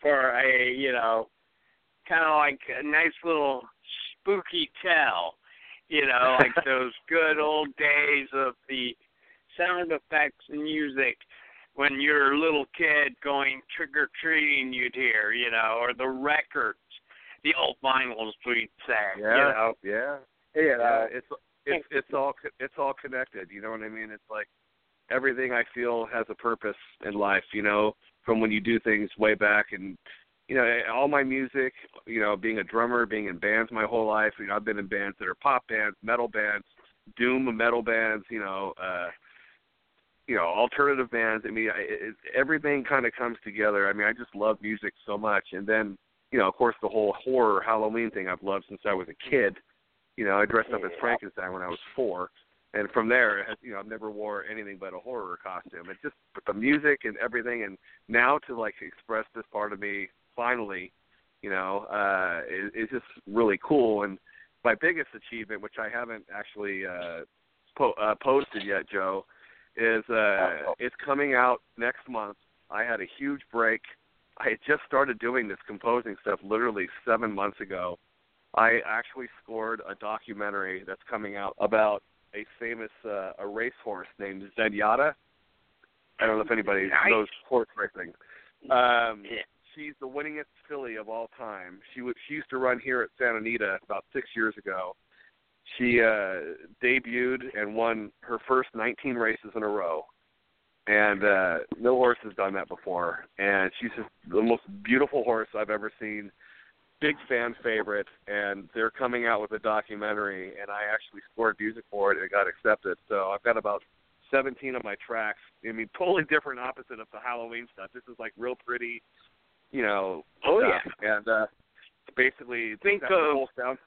for a you know kind of like a nice little spooky tell, you know, [laughs] like those good old days of the sound effects music when you're a little kid going trick or treating, you'd hear, you know, or the records, the old vinyls, we'd say, yeah, you know. yeah, yeah. Uh, it's it's it's all it's all connected. You know what I mean? It's like everything I feel has a purpose in life. You know, from when you do things way back and you know all my music. You know, being a drummer, being in bands my whole life. You know, I've been in bands that are pop bands, metal bands, doom metal bands. You know. uh you know, alternative bands. I mean, I- it, everything kind of comes together. I mean, I just love music so much, and then, you know, of course, the whole horror Halloween thing I've loved since I was a kid. You know, I dressed up as Frankenstein when I was four, and from there, it has, you know, I've never wore anything but a horror costume. And just but the music and everything, and now to like express this part of me finally, you know, uh, is, is just really cool. And my biggest achievement, which I haven't actually uh, po- uh, posted yet, Joe, is uh, it's coming out next month. I had a huge break. I had just started doing this composing stuff literally seven months ago. I actually scored a documentary that's coming out about a famous uh, a racehorse named Zenyatta. I don't know if anybody Nice. knows horse racing. Um, Yeah. she's the winningest filly of all time. She w- she used to run here at Santa Anita about six years ago. She uh, debuted and won her first 19 races in a row, and uh, no horse has done that before. And she's just the most beautiful horse I've ever seen. Big fan favorite, and they're coming out with a documentary, and I actually scored music for it, and it got accepted. So I've got about 17 of my tracks. I mean, [laughs] totally different opposite of the Halloween stuff. This is like real pretty, you know. Oh, stuff. And uh, basically, Think that's the of- whole sound.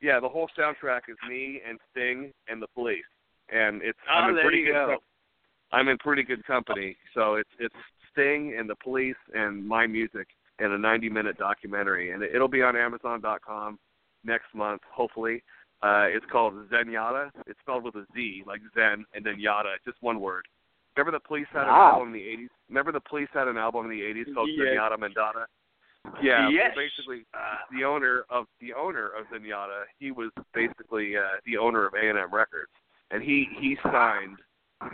Yeah, the whole soundtrack is me and Sting and the Police, and it's Oh, I'm in pretty good. go. com- I'm in pretty good company. So it's it's Sting and the Police and my music and a 90 minute documentary, and it'll be on Amazon.com next month, hopefully. Uh, it's called Zenyatta. It's spelled with a Z, like Zen, and then Yada, just one word. Remember the Police had an Wow. album in the '80s. Remember the Police had an album in the '80s called Yes. Zenyatta Mondatta. Yeah, well, basically Uh, the owner of the owner of Zenyatta, he was basically uh, the owner of A and M Records, and he he signed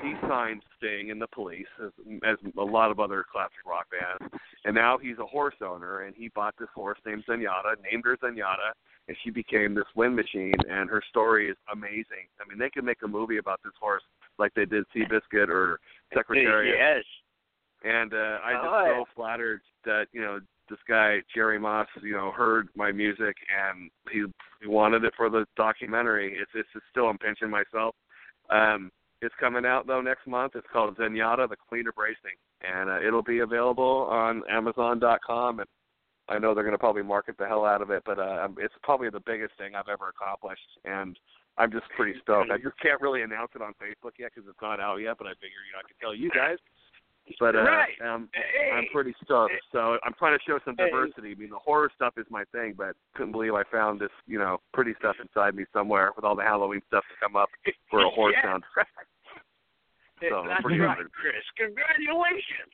he signed Sting and the Police as as a lot of other classic rock bands, and now he's a horse owner, and he bought this horse named Zenyatta, named her Zenyatta, and she became this wind machine, and her story is amazing. I mean, they could make a movie about this horse like they did Seabiscuit or Secretariat Yes. and uh, I'm just Oh, so flattered that you know this guy Jerry Moss, you know, heard my music and he he wanted it for the documentary. It's it's just still I'm pinching myself. Um, it's coming out though next month. It's called Zenyatta: The Queen of Racing, and uh, it'll be available on Amazon.com. And I know they're going to probably market the hell out of it, but uh, it's probably the biggest thing I've ever accomplished, and I'm just pretty stoked. I just can't really announce it on Facebook yet because it's not out yet, but I figure you know I can tell you guys. But uh, Right. um, Hey. I'm pretty stoked. So I'm trying to show some diversity. I mean, the horror stuff is my thing, but couldn't believe I found this, you know, pretty stuff inside me somewhere with all the Halloween stuff to come up for a horror [laughs] Yeah. soundtrack. So That's right, honored. Chris. Congratulations.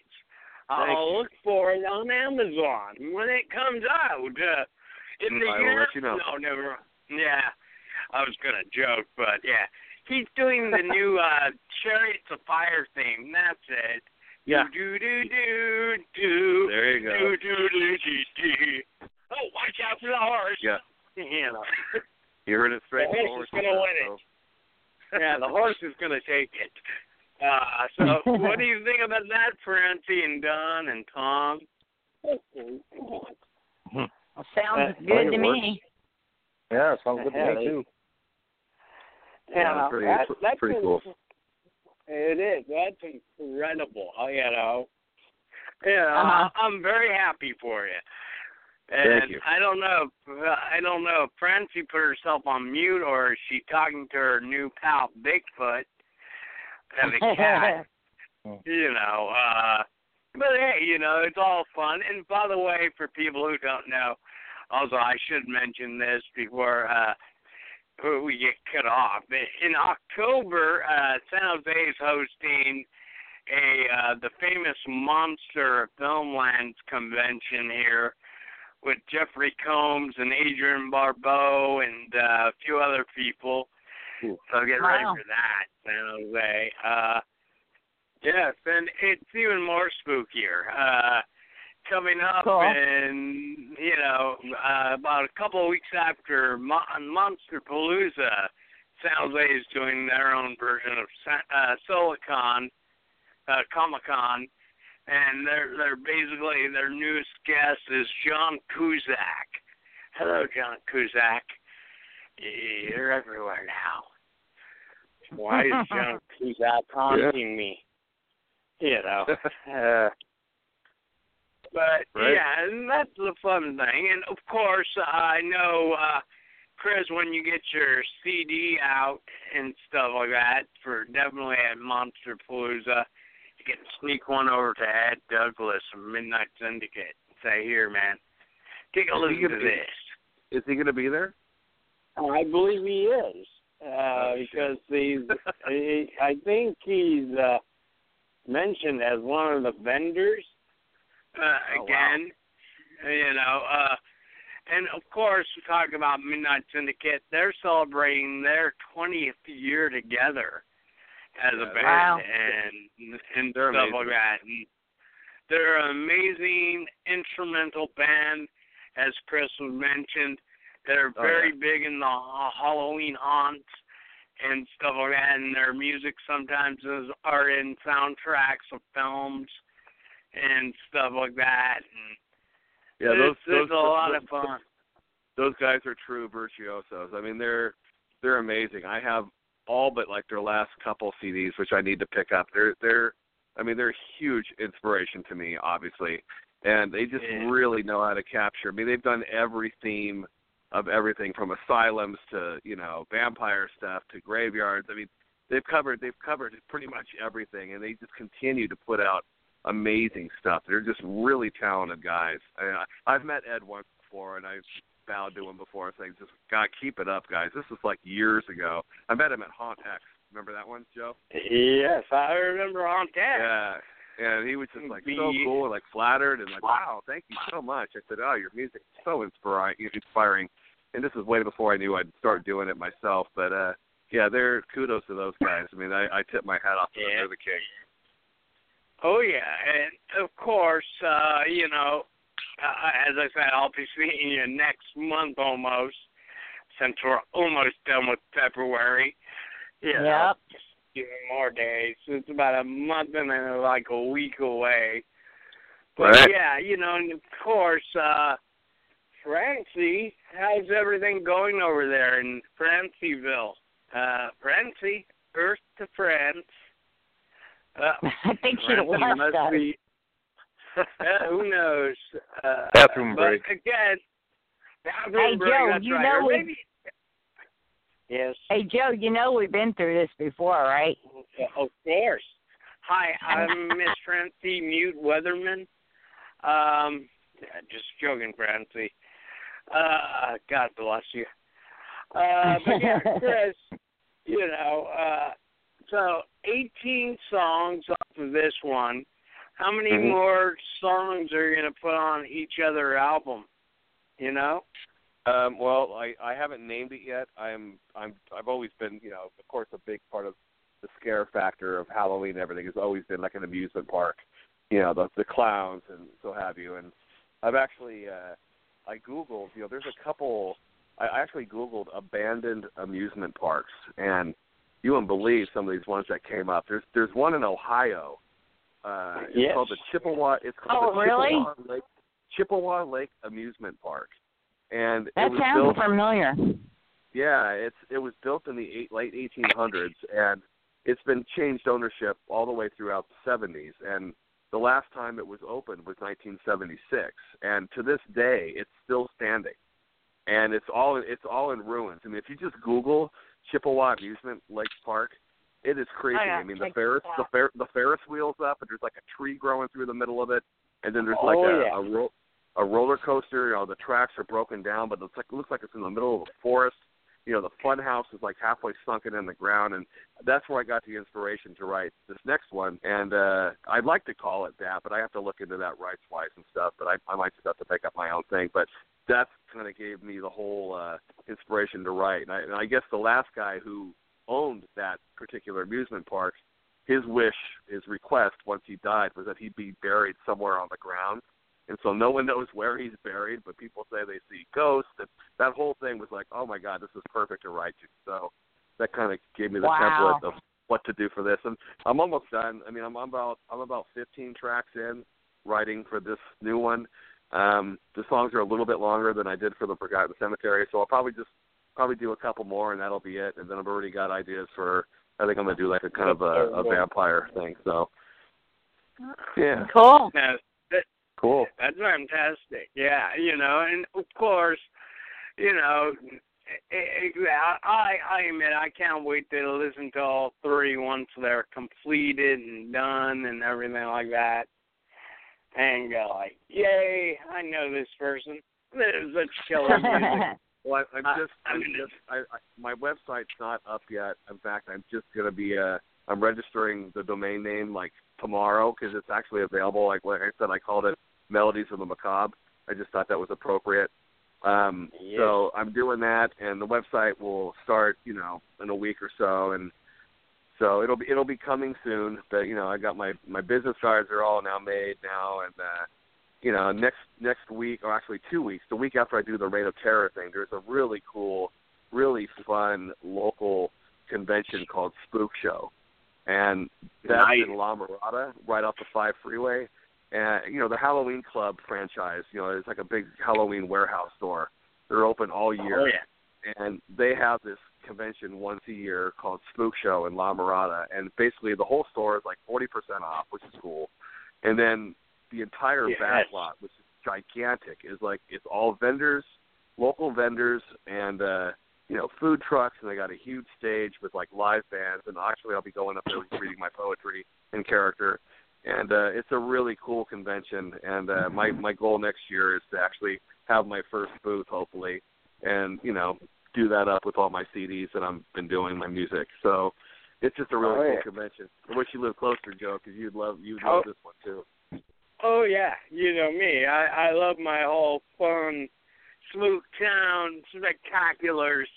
Thank I'll you. look for it on Amazon when it comes out. Uh, in the I will let you know. No, never. Yeah, I was gonna joke, but yeah, he's doing the new uh Chariots of Fire theme. That's it. Yeah. Do do do do. There you go. Do do do do do. Oh, watch out for the horse. Yeah. You know. You heard it straight The horse is gonna win it. yeah, the horse is gonna take it. Uh, so what do you [laughs] think about that, Francie and Don and Tom? Well, sounds Uh, good it to works. me. Yeah, sounds good to me too. You Yeah, know, pretty- that, pretty that's cool. It is. That's incredible. uh, You know. You know, Uh-huh. I'm very happy for you. Thank you. I don't know. if- I don't know if Francie put herself on mute or is she talking to her new pal Bigfoot and the cat. [laughs] you know. uh But hey, you know, it's all fun. And by the way, for people who don't know, also I should mention this before uh we get cut off. In October, uh San Jose is hosting a uh the famous Monster Filmlands convention here with Jeffrey Combs and Adrienne Barbeau and uh, a few other people. [laughs] So get ready Wow. for that, San Jose. Uh Yes, and it's even more spookier. Uh, coming up Cool. in, you know, uh, about a couple of weeks after Mo- Monsterpalooza, San Jose is doing their own version of Sa- uh, Silicon, uh, Comic Con, and they're they're basically their newest guest is John Cusack. Hello, John Cusack. You're everywhere now. Why is John Cusack haunting me? You know. Uh, [laughs] but Right. yeah, and that's the fun thing. And of course, I know, uh, Chris, when you get your CD out and stuff like that, for definitely at Monster Palooza, you can sneak one over to Ed Douglas from Midnight Syndicate and say, "Here, man, take a Is gonna be- this." Is he going to be there? I believe he is. Uh, Oh, because he's, [laughs] he, I think he's uh, mentioned as one of the vendors. uh, Oh, wow. again. You know, uh, and of course, we talk about Midnight Syndicate. They're celebrating their 20th year together as a band Wow. and and They're stuff amazing. like that. And they're an amazing instrumental band, as Chris mentioned. They're Oh, very yeah. big in the ha- Halloween haunts and stuff like that. And their music sometimes is are in soundtracks of films and stuff like that. And Yeah, those it's, it's those, a lot those, of fun. Those guys are true virtuosos. I mean, they're they're amazing. I have all but like their last couple CDs, which I need to pick up. They're they're, I mean, they're a huge inspiration to me, obviously, and they just Yeah. really know how to capture. I mean, they've done every theme of everything from asylums to you know vampire stuff to graveyards. I mean, they've covered they've covered pretty much everything, and they just continue to put out amazing stuff. They're just really talented guys. I, I've met Ed once before, and I've bowed to him before, saying, "Just God, keep it up, guys." This was like years ago. I met him at Haunt X. Remember that one, Joe? Yes, I remember on that. Yeah. And he was just like so cool and like flattered and like, wow, thank you so much. I said, oh, your music's so inspiring, inspiring. And this was way before I knew I'd start doing it myself. But uh yeah, they're kudos to those guys. I mean, I, I tip my hat off to them. They're the king. Oh yeah, and of course, uh, you know, uh, as I said, I'll be seeing you next month almost, since we're almost done with February. You know, Yep. just few more days. It's about a month and then like a week away. But Right. yeah, you know, and of course, uh Francie, how's everything going over there in Francieville? Uh Francie, Earth to France. Uh, [laughs] I think she'd have Francie left must us. be [laughs] uh, who knows? Uh, Bathroom but break. Again, bathroom Hey, break, Joe, that's you right. know Or we- maybe, Yes. Hey Joe, you know we've been through this before, right? of course. Hi, [laughs] I'm Miss Francie Mute Weatherman. Um, yeah, just joking, Francie. Uh, God bless you. Uh, but yeah, Chris, [laughs] you know, uh, so 18 songs off of this one. How many Mm-hmm. Mhm. more songs are you going to put on each other album? You know? Um, well, I, I haven't named it yet. I'm I'm I've always been, you know, of course, a big part of the scare factor of Halloween. and Everything has always been like an amusement park, you know, the the clowns and so have you. And I've actually uh, I googled, you know, there's a couple. I I actually googled abandoned amusement parks, and you wouldn't believe some of these ones that came up. There's there's one in Ohio. Uh, it's Yes. called the Chippewa. It's called Oh, the really? Chippewa Lake Chippewa Lake Amusement Park and That it was sounds built. familiar. Yeah, it's it was built in the eight, late 1800s, and it's been changed ownership all the way throughout the 70s. And the last time it was opened was 1976, and to this day, it's still standing. And it's all it's all in ruins. I mean, if you just Google Chippewa Amusement Lakes Park, it is oh, crazy. Oh, yeah. I mean, the Ferris the. Fer, the Ferris wheels up, and there's like a tree growing through the middle of it, and then there's like Oh, a, yeah. a ro- a roller coaster. You know, the tracks are broken down, but it's like it looks like it's in the middle of a forest. You know, the fun house is like halfway sunken in the ground, and that's where I got the inspiration to write this next one. And uh I'd like to call it that, but I have to look into that rights wise and stuff. But I, I might just have to pick up my own thing. But that kind of gave me the whole uh inspiration to write. And I, and I guess the last guy who owned that particular amusement park, his wish, his request once he died was that he'd be buried somewhere on the ground. And so no one knows where he's buried, but people say they see ghosts. And that whole thing was like, oh my god, this is perfect to write to. So that kind of gave me the Wow. template of what to do for this. And I'm almost done. I mean, I'm about I'm about 15 tracks in writing for this new one. Um, the songs are a little bit longer than I did for the Forgotten Cemetery, so I'll probably just probably do a couple more, and that'll be it. And then I've already got ideas for. I think I'm gonna do like a kind of a, a vampire thing. So yeah, Cool. Now, that, cool. That's fantastic. Yeah, you know, and of course, you know, I, I I admit I can't wait to listen to all three once they're completed and done and everything like that, and go like, yay! I know this person. This is such killer music. [laughs] Well, I, I'm just, I'm I'm just, I, I, my website's not up yet. In fact, I'm just gonna be, uh, I'm registering the domain name like tomorrow because it's actually available. Like like I said, I called it Melodies of the Macabre. I just thought that was appropriate. Um. So I'm doing that, and the website will start, you know, in a week or so, and so it'll be it'll be coming soon. But you know, I got my my business cards are all now made now, and uh, you know, next next week or actually two weeks, the week after I do the Reign of Terror thing, there's a really cool, really fun local convention called Spook Show, and that's Nice. in La Mirada, right off the Five Freeway. And you know, the Halloween Club franchise, you know, it's like a big Halloween warehouse store. They're open all year Oh yeah. and they have this convention once a year called Spook Show in La Mirada, and basically the whole store is like forty percent off, which is cool. And then the entire Yes. back lot, which is gigantic, is like it's all vendors, local vendors, and uh, you know food trucks, and they got a huge stage with like live bands. And actually, I'll be going up there reading my poetry in character. And uh, it's a really cool convention, and uh, my my goal next year is to actually have my first booth, hopefully, and you know do that up with all my CDs that I've been doing my music. So it's just a really Oh, cool yeah. convention. I wish you lived closer, Joe, because you'd love you'd Oh. love this one too. Oh yeah, you know me. I I love my whole fun, smooth town spectaculars.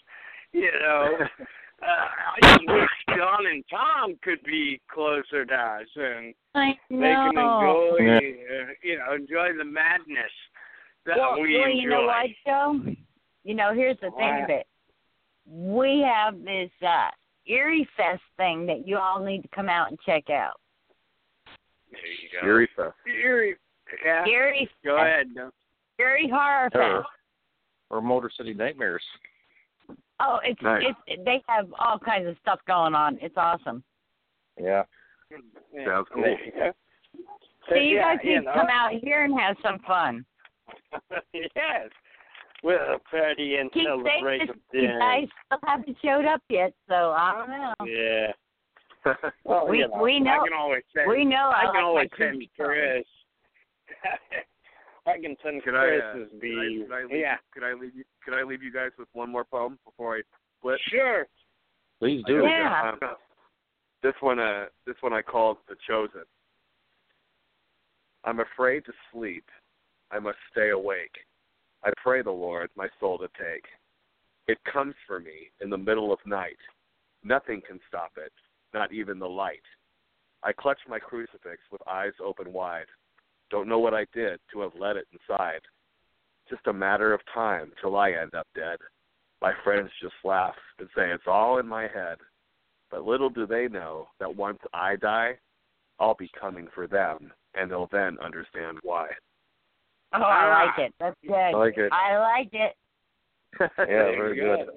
You know, [laughs] uh, I just wish John and Tom could be closer to us and I they can enjoy, Yeah. uh, you know, enjoy the madness that Well, we well, enjoy. you know what, Joe? You know, here's the thing What? of it. We have this uh Erie Fest thing that you all need to come out and check out. There you go. Erie Fest. Erie. Yeah. Erie Go Fest. ahead. No. Erie Horror Or, Fest. or Motor City Nightmares. Oh, it's Nice. it's they have all kinds of stuff going on. It's awesome. Yeah. Yeah. Sounds cool. There. So you yeah, guys need you to uh, come out here and have some fun. [laughs] yes. With a party and Keep celebrate saying the this, you day. guys still haven't showed up yet, so I don't know. Yeah. Well, We- you know, we know- I can always send. We know I I, can like always send creepy Chris. [laughs] I can send Could I, uh, Chris's could I, could I leave, yeah. Could I leave you? Could I leave you guys with one more poem before I split? Sure. Please do. Yeah. Um, this one, uh, this one I called the chosen. I'm afraid to sleep. I must stay awake. I pray the Lord my soul to take. It comes for me in the middle of night. Nothing can stop it, not even the light. I clutch my crucifix with eyes open wide. Don't know what I did to have let it inside. Just a matter of time till I end up dead. My friends just laugh and say it's all in my head. But little do they know that once I die, I'll be coming for them, and they'll then understand why. Oh, I ah. like it. That's good. I like it. I like it. [laughs] yeah, very good.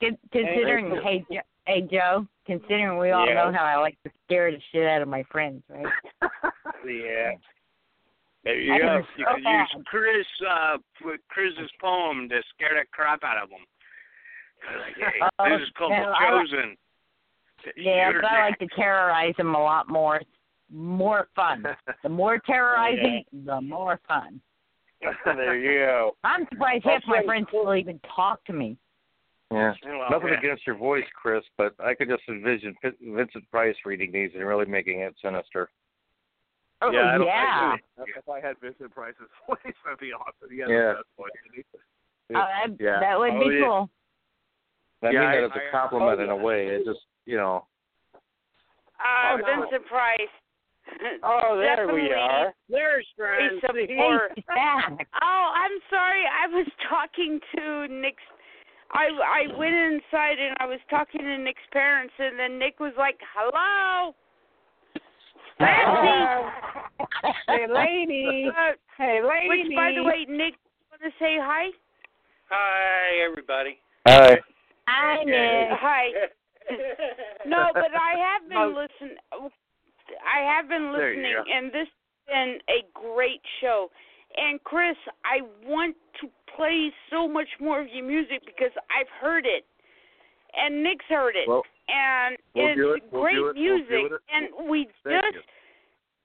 Con- Considering, hey, Jo- hey Joe, considering we all Yeah. know how I like to scare the shit out of my friends, right? [laughs] Yeah. There you I go. can- You could use Chris, uh, with Chris's poem to scare the crap out of them. Like, hey, Oh, this is called no, The I like- Yeah, You're but I like to [laughs] terrorize them a lot more. It's more fun. The more [laughs] terrorizing, the more fun. [laughs] there you go. I'm surprised half my Okay, friends will even talk to me. Yeah. Well, Nothing yeah. against your voice, Chris, but I could just envision Vincent Price reading these and really making it sinister. Oh, yeah, I don't, yeah. Actually, if I had Vincent Price's [laughs] voice, that'd be awesome. He has Yeah. the best voice. isn't he? Oh, that, Yeah. that would Oh, be yeah. cool. I Yeah, mean I- that as I- a compliment oh, in a way. It just, you know, Uh, Oh, no. Vincent Price. [laughs] Oh, there we are. There's Great Francie. back. Oh, I'm sorry. I was talking to Nick's. I I went inside and I was talking to Nick's parents, and then Nick was like, "Hello, Francie." Hey, lady. Hey, lady. which, by the way, Nick, want to say hi? Hi, everybody. Hi. Hi, Nick. Hi. [laughs] No, but I have been No. listening. I have been listening, and this has been a great show. And Chris, I want to play so much more of your music because I've heard it, and Nick's heard it, Well, and we'll it's it. We'll great it. We'll music. it. And we Thank just, you.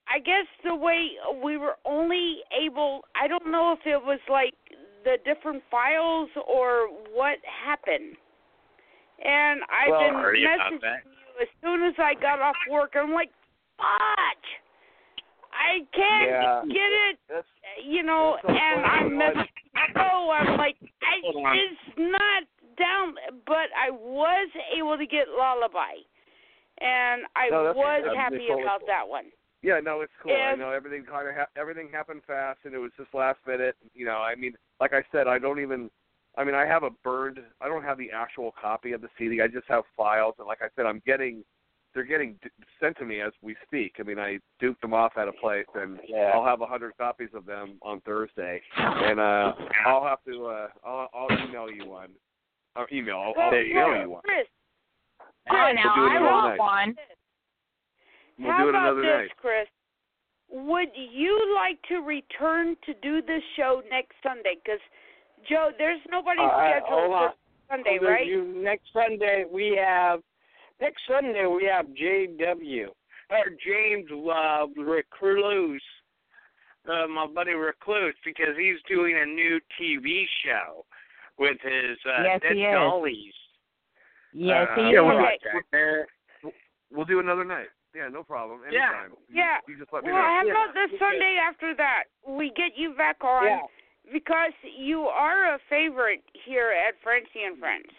I guess, the way we were only able. I don't know if it was like the different files or what happened. And I've Well, been messaging you as soon as I got off work. I'm like, fudge! I can't Yeah. get it, That's, you know. And. I'm messaging Oh, I'm like, I, it's not down, but I was able to get Lullaby, and I No, was that's happy totally about cool. that one. yeah, no, it's cool. I know everything kind of ha- everything happened fast, and it was just last minute. You know, I mean, like I said, I don't even. I mean, I have a burned. I don't have the actual copy of the CD. I just have files, and like I said, I'm getting. They're getting d- sent to me as we speak. I mean, I duped them off at a place, and Yeah. I'll have a hundred copies of them on Thursday, and uh I'll have to. uh I'll, I'll email you one. Or email. I'll, I'll Well, email Chris, you one. Chris, Oh, now do it I want night. one. We'll How do it about another this, night. Chris? Would you like to return to do this show next Sunday? Because Joe, there's nobody Uh, scheduled hold on. for Sunday, Well, right? You, next Sunday we have. Next Sunday we have JW. or James uh, Recluse, uh, my buddy Recluse, because he's doing a new TV show with his uh, Yes, Dead he is. Dollies. Yes, uh, he yeah, is. well, project. We'll do another night. Yeah, no problem. Yeah. Anytime. You- Yeah. You just let me Well, know. how Yeah. about the Sunday after that? We get you back on Yeah. because you are a favorite here at Francie and Friends.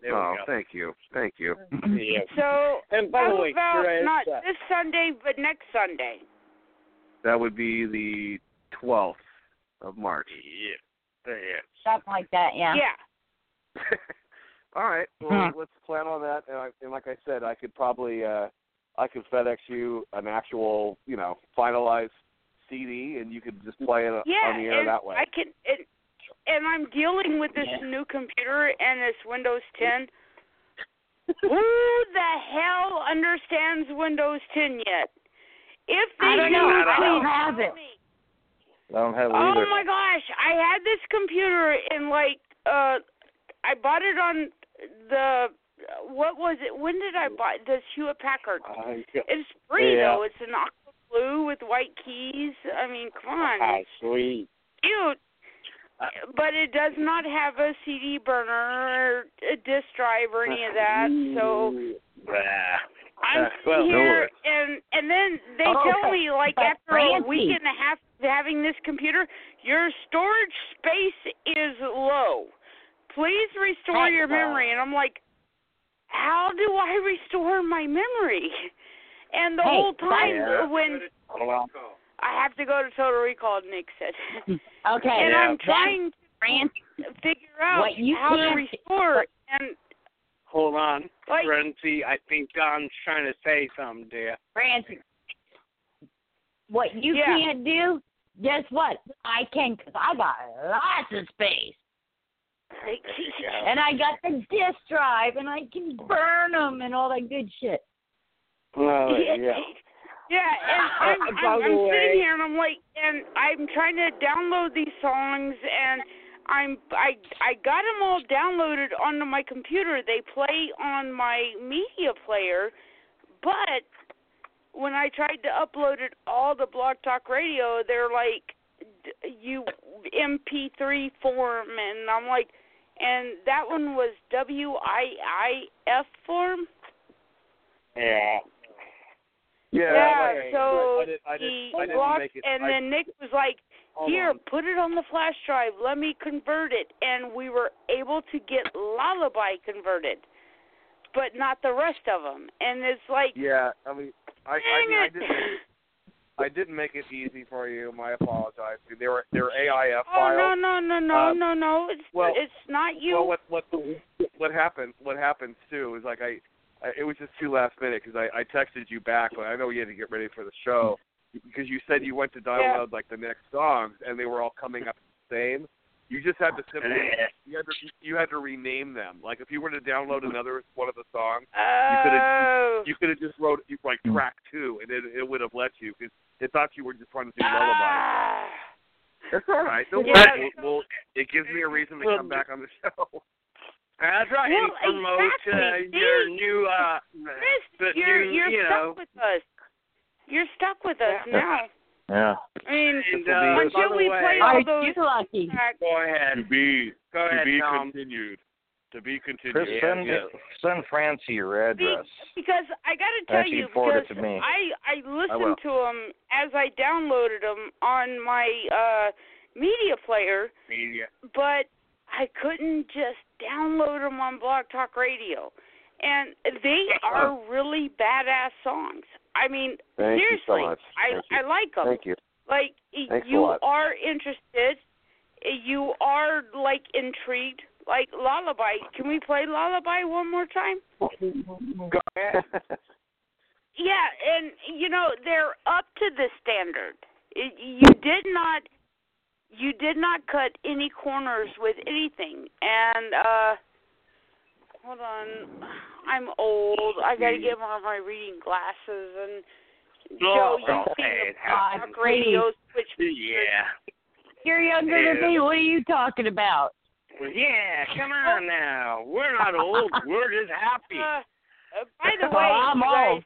There oh, thank you. Thank you. Yeah. So And by the how way, about Chris, not uh, this Sunday, but next Sunday? That would be the 12th of March. Yeah. There you Something like that, yeah. Yeah. [laughs] All right. Well, Hmm. let's plan on that. And, I, and like I said, I could probably uh I could FedEx you an actual, you know, finalized CD, and you could just play it Yeah, on the air and that way. I can. And, and I'm dealing with this new computer and this Windows [laughs] 10. Who the hell understands Windows 10 yet? If they I don't do, know. I don't have it. me. I don't have Oh either. my gosh, I had this computer in like uh I bought it on the what was it? When did I buy this Hewlett Packard? I- It's free Yeah. though. It's an aqua blue with white keys. I mean, come on. Ah, sweet. cute. But it does not have a CD burner or a disk drive or any of that. So. I'm Uh, well, here, and and then they Oh, tell me like but after a week and a half having this computer, your storage space is low. Please restore your memory. And I'm like, how do I restore my memory? And the Hey, whole time yeah. when Hold. I have to go to Total Recall, Nick said, [laughs] Okay. and Yeah. I'm trying to figure out how to restore. And Hold on, Like- Renzi. I think Don's trying to say something to you. Francis, what you Yeah. can't do, guess what? I can, because I got lots of space. and I got the disk drive, and I can burn them and all that good shit. Oh, [laughs] yeah. Yeah, and [laughs] I'm, I'm, I'm sitting here and I'm like, and I'm trying to download these songs, and I'm I I got them all downloaded onto my computer. They play on my media player, but when I tried to upload it all to Blog Talk Radio, they're like, d- you MP3 form, and I'm like, and that one was W I I F form. Yeah. Yeah, okay. so I, did, I, did, he I blocked, it. and I, then Nick was like, hold "Here, on. put it on the flash drive. Let me convert it." And we were able to get Lullaby converted, but not the rest of them. And it's like, Yeah, I mean, I, I, mean, I didn't. I didn't make it easy for you. My apologize. They were they were AIF oh files. no, no, no, no, Uh, no, no! It's well- it's not you. Well, what what what happened? What happened too is like I, I it was just too last minute because I I texted you back. But I know you had to get ready for the show because you said you went to download like the next songs and they were all coming up the same. You just had to simply you had to you had to rename them. Like if you were to download another one of the songs, oh. you could have you could have just wrote you like track two and it it would have let you because it thought you were just trying to do lullaby. Ah. That's all right. Don't Yeah. worry. Well, well, it gives me a reason to come back on the show. [laughs] That's right. Well, and promote exactly. uh, your new uh Chris, the you're new, you're you stuck know with us. You're stuck with us Yeah. now. [laughs] Yeah. I mean, and uh, until we way, play all those lucky? tracks, go ahead. be Go ahead, Tom. continued. To be continued. Chris, Yeah, send yeah. send Francie your address. because I got to tell you because to me. I I will. listened to them as I downloaded them on my uh media player, Media. but I couldn't just download them on Blog Talk Radio. And they are really badass songs. I mean, Thank so seriously, much. I. I like them. Thank you. Like Thanks you are interested, you are like intrigued. Like Lullaby, can we play Lullaby one more time? [laughs] Go ahead. Yeah, and you know they're up to the standard. You did not, you did not cut any corners with anything. And uh hold on, I'm old. I got to get on my reading glasses. And Joe, Oh, you've seen the talk happens. radio switch. Yeah. You're younger than me. What are you talking about? Yeah, come on now. We're not old. [laughs] We're just happy. Uh, uh, by the [laughs] way, Well, I'm guys, old.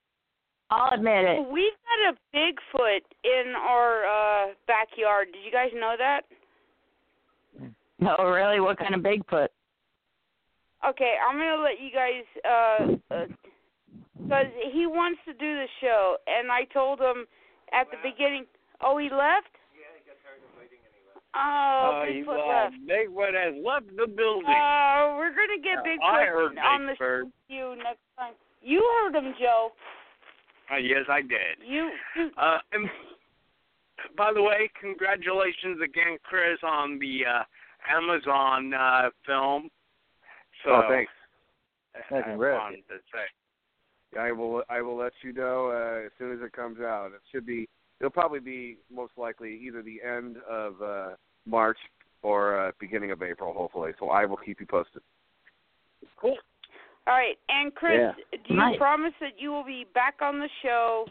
I'll admit it. we've got a Bigfoot in our uh backyard. Did you guys know that? No, really? What kind of Bigfoot? Okay, I'm gonna let you guys uh, uh 'cause he wants to do the show, and I told him at the beginning. Oh, he left. Yeah, he got tired of waiting and he left. Oh, Uh, Bigfoot uh, left. Bigfoot has left the building. Uh, we're gonna get Uh, Bigfoot I heard on the show you next time. You heard him, Joe. Uh, yes, I did. You. you Uh, and by the way, congratulations again, Chris, on the uh, Amazon uh, film. So, oh, thanks. Yeah, I congrats. wanted to say. I will. I will let you know uh, as soon as it comes out. It should be. It'll probably be most likely either the end of uh, March or uh, beginning of April, hopefully. So I will keep you posted. Cool. all right, and Chris, Yeah. do you Nice. promise that you will be back on the show,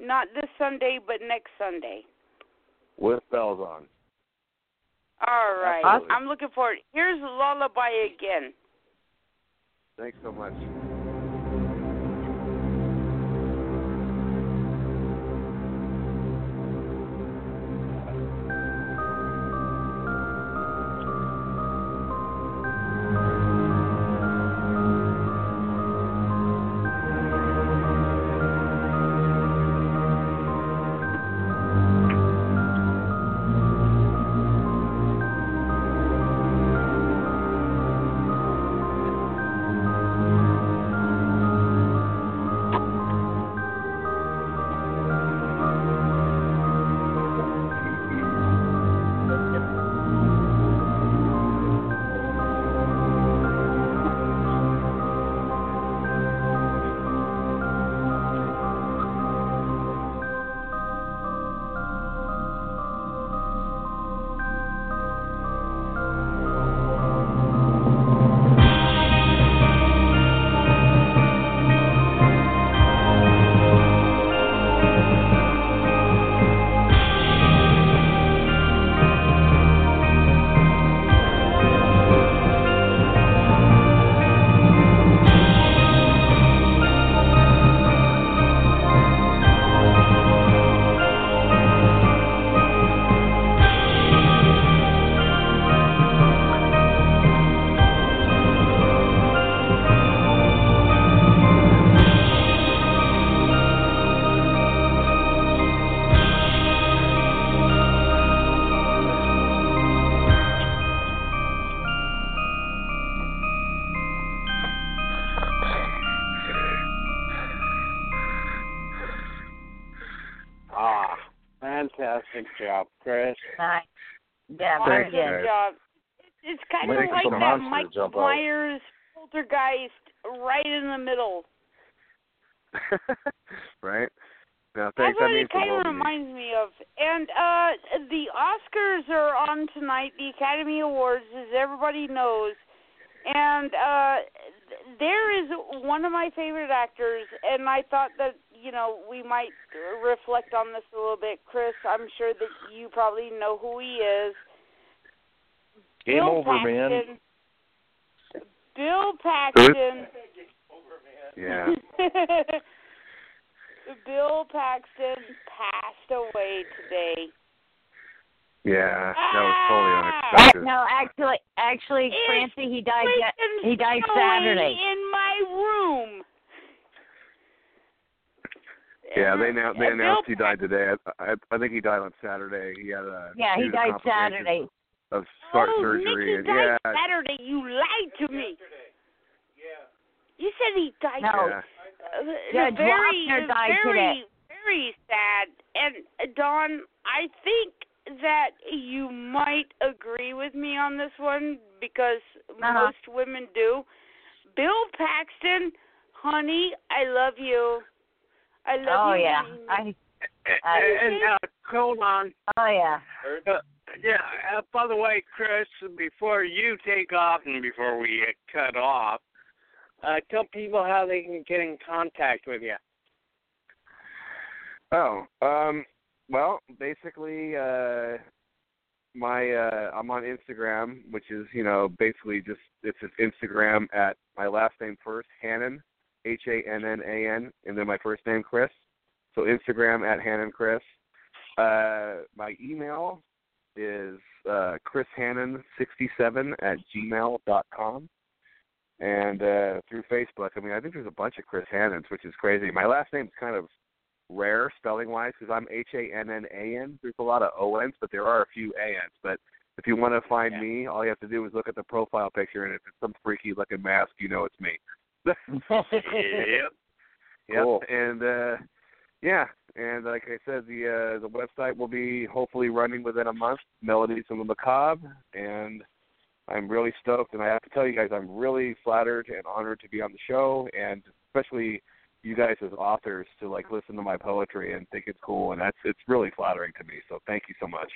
not this Sunday, but next Sunday? With bells on. All right. Absolutely. I'm looking forward. Here's Lullaby again. Thanks so much. Yeah, very Awesome good. job. It's kind Waiting of like that Mike out. Myers poltergeist right in the middle. [laughs] right? No, That's what that it kind of reminds me of. And uh the Oscars are on tonight, the Academy Awards, as everybody knows. And uh there is one of my favorite actors, and I thought that you know we might reflect on this a little bit. Chris, I'm sure that you probably know who he is. Game Bill over, man. Paxton. Bill Paxton. Yeah. [laughs] Bill Paxton passed away today. Yeah, that was totally Ah! unexpected. No, actually, actually, It's Francie, he died. He died Saturday. in my room. Yeah, they now they announced he died today. I, I I think he died on Saturday. He had a Yeah, he died Saturday. Of start oh, surgery Nicky and died yeah, Saturday. You lied to me. You said he died. No. yeah. Uh, Judge very, died very, today. very sad. And uh, Don, I think that you might agree with me on this one because Uh-huh. most women do. Bill Paxton, honey, I love you. I love Oh you. Oh yeah, honey. I. And, and uh, hold on. Oh yeah. Uh, yeah. Uh, by the way, Chris, before you take off and before we get cut off, uh, tell people how they can get in contact with you. Oh, um, well, basically, uh, my uh, I'm on Instagram, which is you know basically just it's just Instagram at my last name first, Hannan, H A N N A N, and then my first name Chris. So Instagram at Hannan Chris. Uh, my email is uh, chrishannan67 at gmail dot com. And uh, through Facebook, I mean, I think there's a bunch of Chris Hannans, which is crazy. My last name's kind of rare spelling wise because I'm H A N N A N. There's a lot of O N's, but there are a few A N's. But if you want to find Yeah. me, all you have to do is look at the profile picture, and if it's some freaky looking mask, you know it's me. [laughs] [laughs] Yep. Yep. Cool. And uh yeah, and like I said, the uh the website will be hopefully running within a month. Melodies of the Macabre, and I'm really stoked. And I have to tell you guys, I'm really flattered and honored to be on the show, and especially you guys as authors to like listen to my poetry and think it's cool, and that's it's really flattering to me. So thank you so much.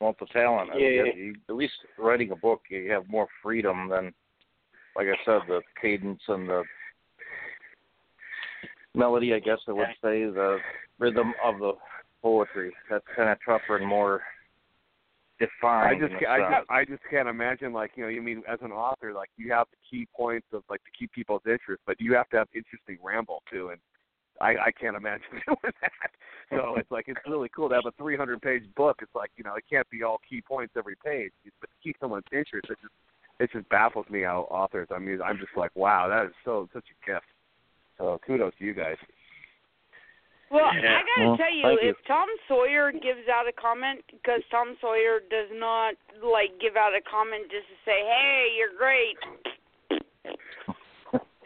Want the talent. I Yeah. mean, you- At least writing a book, you have more freedom than, like I said, the cadence and the melody. I guess I would say the rhythm of the poetry. That's kind of tougher and more defined. I just in ca- a I. I just can't imagine like you know you mean as an author like you have the key points of like to keep people's interest, but you have to have interesting ramble too, and I I can't imagine [laughs] doing that. So it's like it's really cool to have a 300 page book. It's like you know it can't be all key points every page, but to keep someone's interest, it just it just baffles me how authors. I mean I'm just like wow that is so such a gift. So kudos to you guys. Well, Yeah. I gotta Well, tell you, thank you. if Tom Sawyer gives out a comment, because Tom Sawyer does not like give out a comment just to say, "Hey, you're great."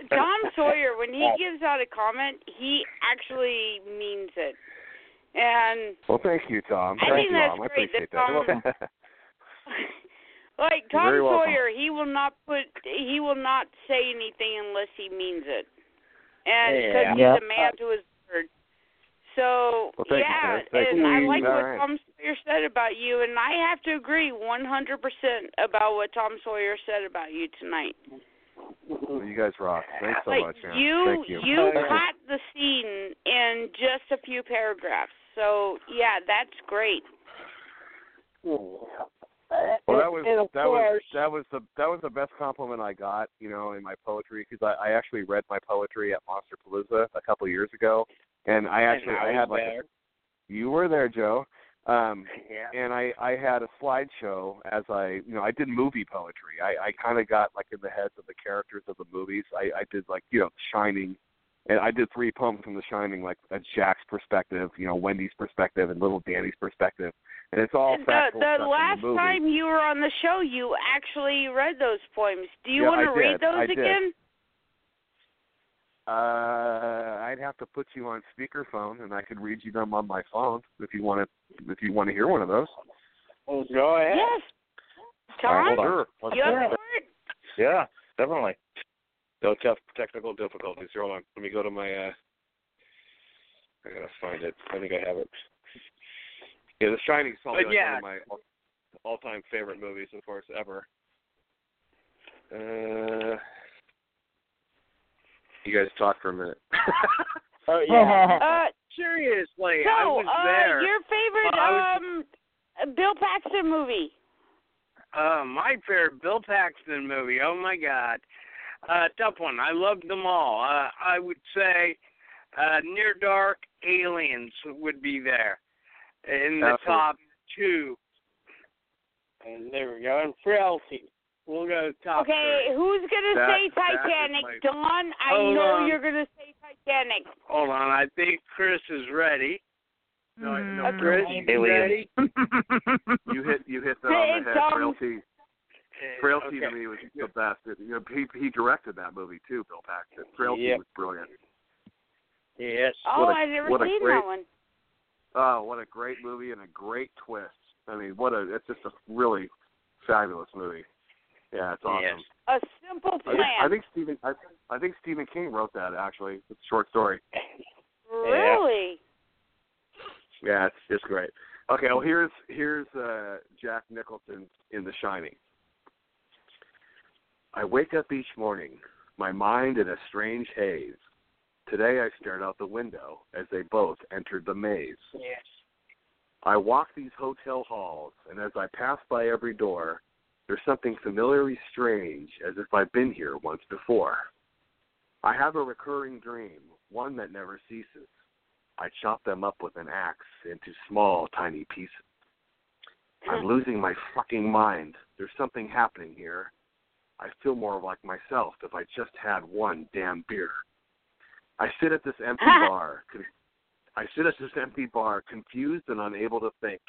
Tom [laughs] Sawyer, when he gives out a comment, he actually means it, and Well, thank you, Tom. I thank think you, that's Mom. I great appreciate that that. [laughs] like Tom very welcome. Sawyer, he will not put, he will not say anything unless he means it, and because Yeah. he's Yeah. a man to his word. So Well, yeah, and you. I like All what right. Tom Sawyer said about you, and I have to agree 100% about what Tom Sawyer said about you tonight. Well, you guys rock. Thanks so like much, man. you, Thank you. caught the scene in just a few paragraphs. So yeah, that's great. [laughs] Well, that was that was that was the that was the best compliment I got, you know, in my poetry because I, I actually read my poetry at Monsterpalooza a couple of years ago, and I actually and I I had like a, you were there, Joe, um, [laughs] Yeah. and I I had a slideshow as I you know I did movie poetry. I I kind of got like in the heads of the characters of the movies. I I did like you know Shining. And I did three poems from The Shining, like a Jack's perspective, you know, Wendy's perspective, and little Danny's perspective, and it's all the the last the time you were on the show, you actually read those poems. Do you Yeah, want to read those I did. again? Uh, I I'd have to put you on speakerphone, and I could read you them on my phone if you want to. If you want to hear one of those. Well, go ahead. Yes. All right, Tom, hold on. Sure. Let's you do up it. for it? Yeah, definitely. No tough technical difficulties. Hold on. Let me go to my. uh I gotta find it. I think I have it. Yeah, The Shining is probably like yeah. one of my all- all-time favorite movies, of course, ever. Uh, you guys talk for a minute. [laughs] Oh yeah. [laughs] Uh, Seriously, I was uh, there. your favorite I um Bill Paxton movie? Uh, my favorite Bill Paxton movie. Oh my God, uh, tough one. I loved them all. Uh, I would say uh, Near Dark, Aliens would be there in the Absolutely. top two. And there we go. And Frailty. We'll go top Okay, three. who's gonna That- say Titanic? my- Dawn, I Hold know on. you're gonna say Titanic. Hold on, I think Chris is ready. No, Hmm. no, Okay. Chris, Aliens. you ready? [laughs] you hit you hit that on the head. um, Frailty, Frailty okay. to me was the best. It, you know, he he directed that movie too, Bill Paxton. Frailty Yep. was brilliant. Yes. Oh, What a- I've never seen great- that one. Oh, what a great movie and a great twist. I mean, what a it's just a really fabulous movie. Yeah, it's awesome. Yes. A simple I think, plan. I think Stephen I, I think Stephen King wrote that actually. It's a short story. really? Yeah, it's it's great. Okay, well here's here's uh Jack Nicholson in The Shining. I wake up each morning, my mind in a strange haze. Today I stared out the window as they both entered the maze. Yes. I walk these hotel halls, and as I pass by every door, there's something familiarly strange, as if I've been here once before. I have a recurring dream, one that never ceases. I chop them up with an axe into small, tiny pieces. I'm [laughs] losing my fucking mind. There's something happening here. I feel more like myself if I just had one damn beer. I sit at this empty [laughs] bar. Con- I sit at this empty bar, confused and unable to think.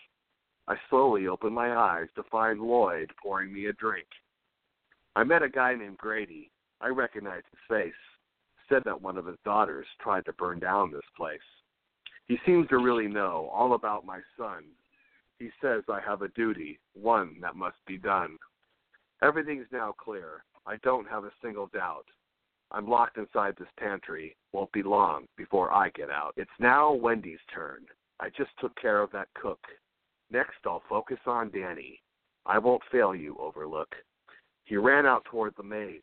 I slowly open my eyes to find Lloyd pouring me a drink. I met a guy named Grady. I recognized his face. Said that one of his daughters tried to burn down this place. He seems to really know all about my son. He says I have a duty, one that must be done. Everything's now clear. I don't have a single doubt. I'm locked inside this pantry. Won't be long before I get out. It's now Wendy's turn. I just took care of that cook. Next, I'll focus on Danny. I won't fail you, Overlook. He ran out toward the maze.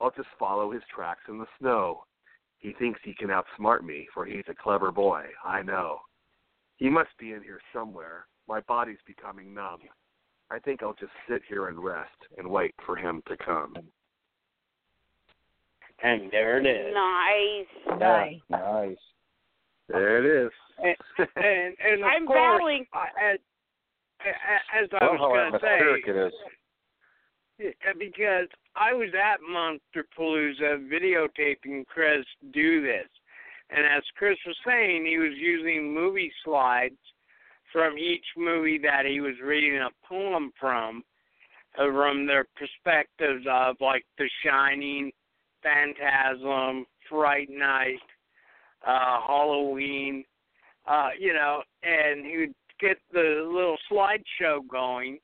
I'll just follow his tracks in the snow. He thinks he can outsmart me, for he's a clever boy, I know. He must be in here somewhere. My body's becoming numb. I think I'll just sit here and rest and wait for him to come. And there it is. Nice. Nice. Nice. There it is. and [laughs] and, and of I'm course, battling. I, as, as I Love was how going to atmospheric say, it is. Because I was at Monster Palooza videotaping Chris do this. And as Chris was saying, he was using movie slides from each movie that he was reading a poem from, uh, from their perspectives of like The Shining, Phantasm, Fright Night, uh, Halloween, uh, you know, and he would get the little slideshow going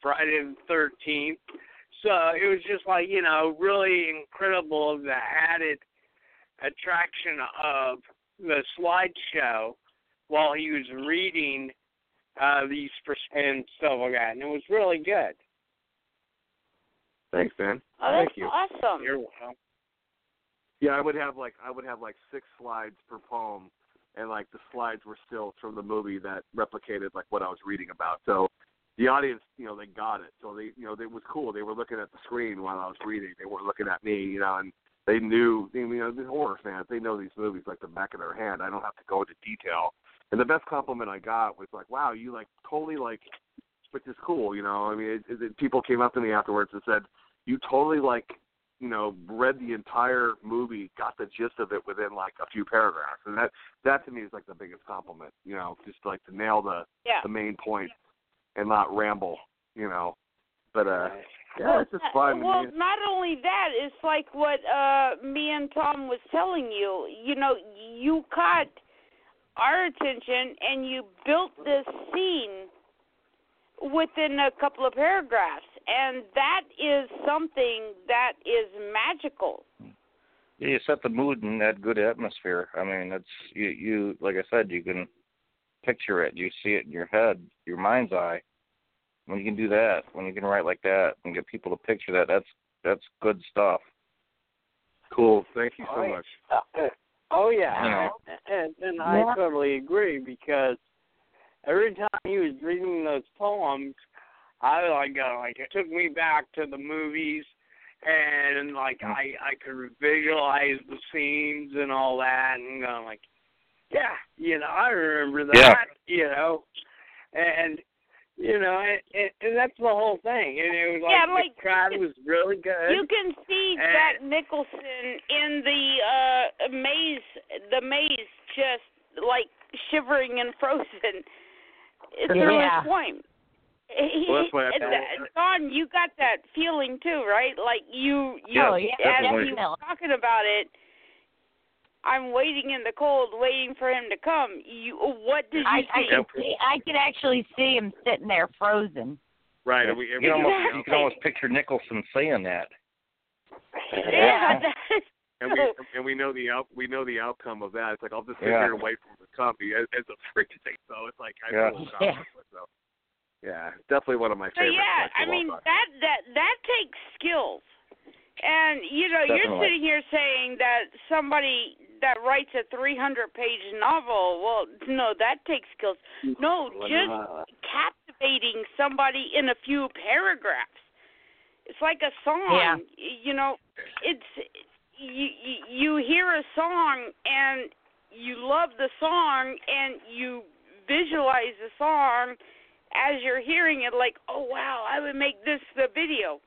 Friday the thirteenth. So it was just like, you know, really incredible the added attraction of the slideshow while he was reading uh these pers- and stuff like that. And it was really good. Thanks, man. Oh, Thank that's you. awesome. You're welcome. Yeah, I would have like I would have like six slides per poem, and like the slides were stills from the movie that replicated like what I was reading about. So the audience, you know, they got it. So they, you know, it was cool. They were looking at the screen while I was reading. They weren't looking at me, you know, and they knew, you know, the horror fans. They know these movies like the back of their hand. I don't have to go into detail. And the best compliment I got was like, "Wow, you like totally like," which is cool, you know. I mean, it, it, people came up to me afterwards and said, "You totally like." You know, read the entire movie, got the gist of it within like a few paragraphs, and that that to me is like the biggest compliment. You know, just like to nail the Yeah. the main point and not ramble. You know, but uh, Yeah, it's just fun. Well, man. not only that, it's like what uh me and Tom was telling you. You know, you caught our attention and you built this scene within a couple of paragraphs, and that is something that is magical. Yeah, you set the mood in that good atmosphere. I mean, it's you. You like I said, you can picture it. You see it in your head, your mind's eye. When you can do that, when you can write like that, and get people to picture that, that's that's good stuff. Cool. Thank you so Oh, much. Uh, oh yeah, You know. and and Yeah. I totally agree because every time he was reading those poems, I like uh, like it took me back to the movies and like I I could visualize the scenes and all that and going like yeah you know I remember that you know. And you know and, and, and that's the whole thing. And it was like, Yeah, like- the crowd was really good. You can see And- Jack Nicholson in the uh maze, the maze, just like shivering and frozen. Through Yeah. his poem. He, Well, that's what I and, uh, Don, you got that feeling too, right? Like you, you Oh, yeah, as definitely. he was talking about it. I'm waiting in the cold, waiting for him to come. You, what did you I, I see? can see. I can actually see him sitting there frozen. Right. And we, and You we can almost you can almost picture Nicholson saying that. yeah, [laughs] that's and we and we know the out we know the outcome of that. It's like I'll just sit Yeah. here and wait for him to come as, as a freezing. So it's like I Yeah. feel Yeah. accomplished. So yeah, definitely one of my So favorites. yeah, I mean Walker. that that that takes skills, and you know you're sitting here saying that somebody that writes a 300 page novel, well, no, that takes skills. Mm, no, just captivating somebody in a few paragraphs. It's like a song. Yeah. You know, it's you you, you hear a song and you love the song and you visualize the song as you're hearing it like, "Oh wow, I would make this the video."